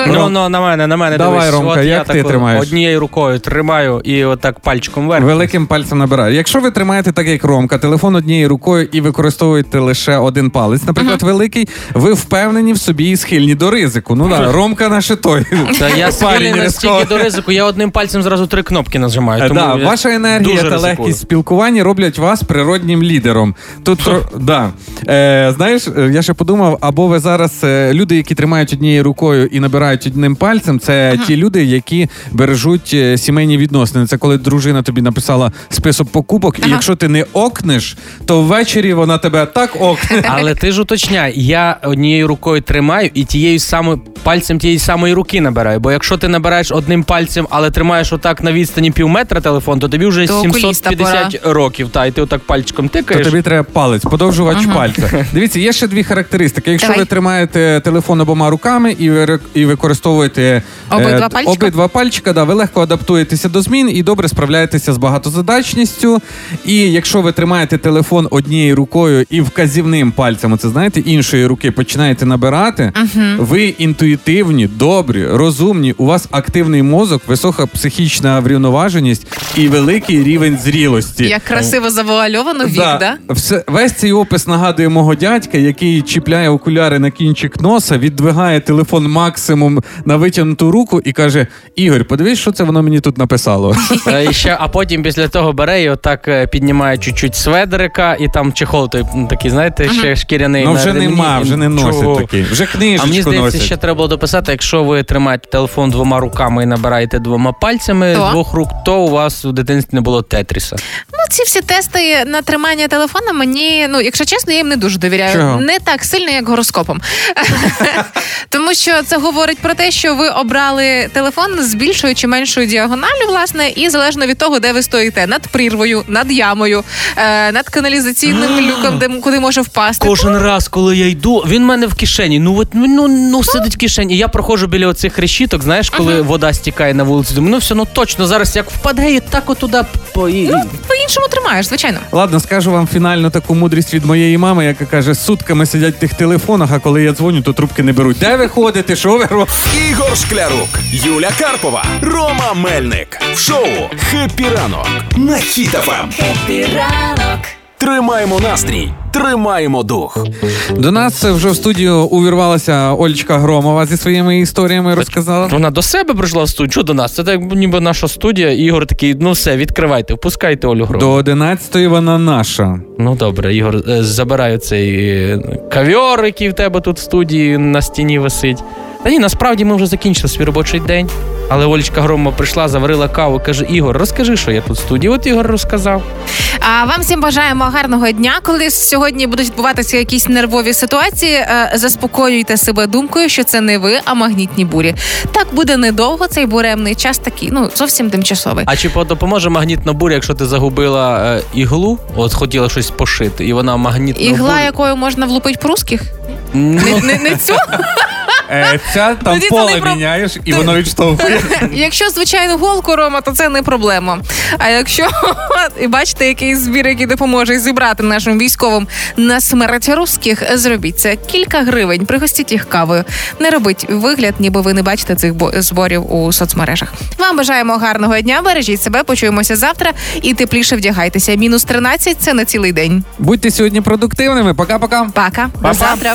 Ну, ну, на мене, на мене Давай, дивись. Ромка, От я як ти так тримаєш? Однією рукою тримаю і отак пальчиком вверх. Великим пальцем набираю. Якщо ви тримаєте так, як Ромка, телефон однією рукою і використовуєте лише один палець, наприклад, великий, ви впевнені в собі і схильні до ризику. Ну да, Ромка наше той. Та я схильний настільки до ризику, я одним пальцем зразу три кнопки нажимаю. Е, Тому Да, я ваша енергія дуже та ризикую. легкість спілкування роблять вас природнім лідером. Тут <laughs> да. е, знаєш, е, я ще подумав, або ви зараз е, люди, які тримають однією рукою і набирають одним пальцем, це ті люди, які бережуть е, сімейні відносини. Це коли дружина тобі написала список покупок, і якщо ти не окнеш, то ввечері вона тебе так окне. Але ти ж уточняй, я однією рукою тримаю і тією самою пальцем тієї самої руки набираю. Бо якщо ти набираєш одним пальцем, але тримаєш отак на відстані пів метра телефон, то тобі вже То окуліста 750 років. Та і ти отак пальчиком То тикаєш. тобі треба палець, подовжувач пальця. <laughs> Дивіться, є ще дві характеристики. Якщо Давай. ви тримаєте телефон обома руками і ви і використовуєте е, Обидва пальчика? обидва пальчика, да, ви легко адаптуєтеся до змін і добре справляєтеся з багатозадачністю. І якщо ви тримаєте телефон однією рукою і вказівним пальцем, це знаєте, іншої руки починаєте набирати, ви інтуїтивні, добрі, розумні, у вас активний мозок, висока психічна врівноваженість і великий рівень зрілості. Як красиво завуальовано вік, да? Все, весь цей опис нагадує мого дядька, який чіпляє окуляри на кінчик носа, віддвигає телефон максимум на витягнуту руку і каже: Ігор, подивись, що це воно мені тут написало. Е, і ще, а потім після того бере і отак е, піднімає чуть-чуть сведерика, і там чехол той такий, знаєте, ще шкіряний. Ну вже нема, вже не носять Чого? Такий. Вже А мені здається, носять. ще треба було дописати, якщо ви тримаєте телефон двома руками і набираєте двома пальцями То? двох рук, то у вас у дитинстві не було тетріса. Ну, ці всі тести на тримання телефона мені, ну, якщо чесно, я їм не дуже довіряю. Чого? Не так сильно, як гороскопом. <laughs> Тому що це говорить про те, що ви обрали телефон з більшою чи меншою діагоналлю, власне, і залежно від того, де ви стоїте над прірвою, над ямою, е, над каналізаційним люком, де куди може впасти. Кожен раз, коли я йду, він мене в кишені. Ну от ну, ну сидить в кишені. Я проходжу біля оцих решіток, знаєш, коли вода стікає на вулиці. Думаю, ну все, ну точно зараз як впаде, і так отуда по і- Ну, по-іншому тримаєш, звичайно. Ладно, скажу вам фінальну таку мудрість від моєї мами, яка каже: сутками сидять в тих телефонах, а коли я дзвоню, то трубки не беруть. Де ви ходите? Що ви робите? Ігор Шклярук, Юля Карпова, Рома Мельник. В шоу «Хеппі ранок» на Ем. Хіт-ФМ. Хеппі ранок. Тримаємо настрій, тримаємо дух. До нас вже в студію увірвалася Олечка Громова зі своїми історіями розказала. Вона до себе прийшла в студію. Що до нас? Це так ніби наша студія. Ігор такий, ну все, відкривайте, впускайте Олю Гром. До 11-ї вона наша. Ну добре, Ігор, е, забираю цей е, кавьор, який в тебе тут в студії на стіні висить. Та ні, насправді ми вже закінчили свій робочий день. Але Олечка Громова прийшла, заварила каву, каже: Ігор, розкажи, що я тут в студії. От Ігор розказав. А вам всім бажаємо гарного дня. Коли сьогодні будуть відбуватися якісь нервові ситуації, е, заспокоюйте себе думкою, що це не ви, а магнітні бурі. Так буде недовго. Цей буремний час такий, ну зовсім тимчасовий. А чи по- допоможе магнітна буря, якщо ти загубила е, іглу, от хотіла щось пошити, і вона магнітна Ігла, буря... якою можна влупити по? Ну, Не, не, не цю. <laughs> Е, ця там Тоді це поле не про- міняєш, і воно відштовхує. Якщо звичайну голку Рома, то це не проблема. А якщо <laughs> і бачите якийсь збір, який допоможе зібрати нашим військовим на смерть русських, зробіть це кілька гривень, пригостіть їх кавою. Не робіть вигляд, ніби ви не бачите цих бо- зборів у соцмережах. Вам бажаємо гарного дня. Бережіть себе, почуємося завтра і тепліше вдягайтеся. Мінус 13 – це на цілий день. Будьте сьогодні продуктивними. Пока-пока. Пока, до завтра.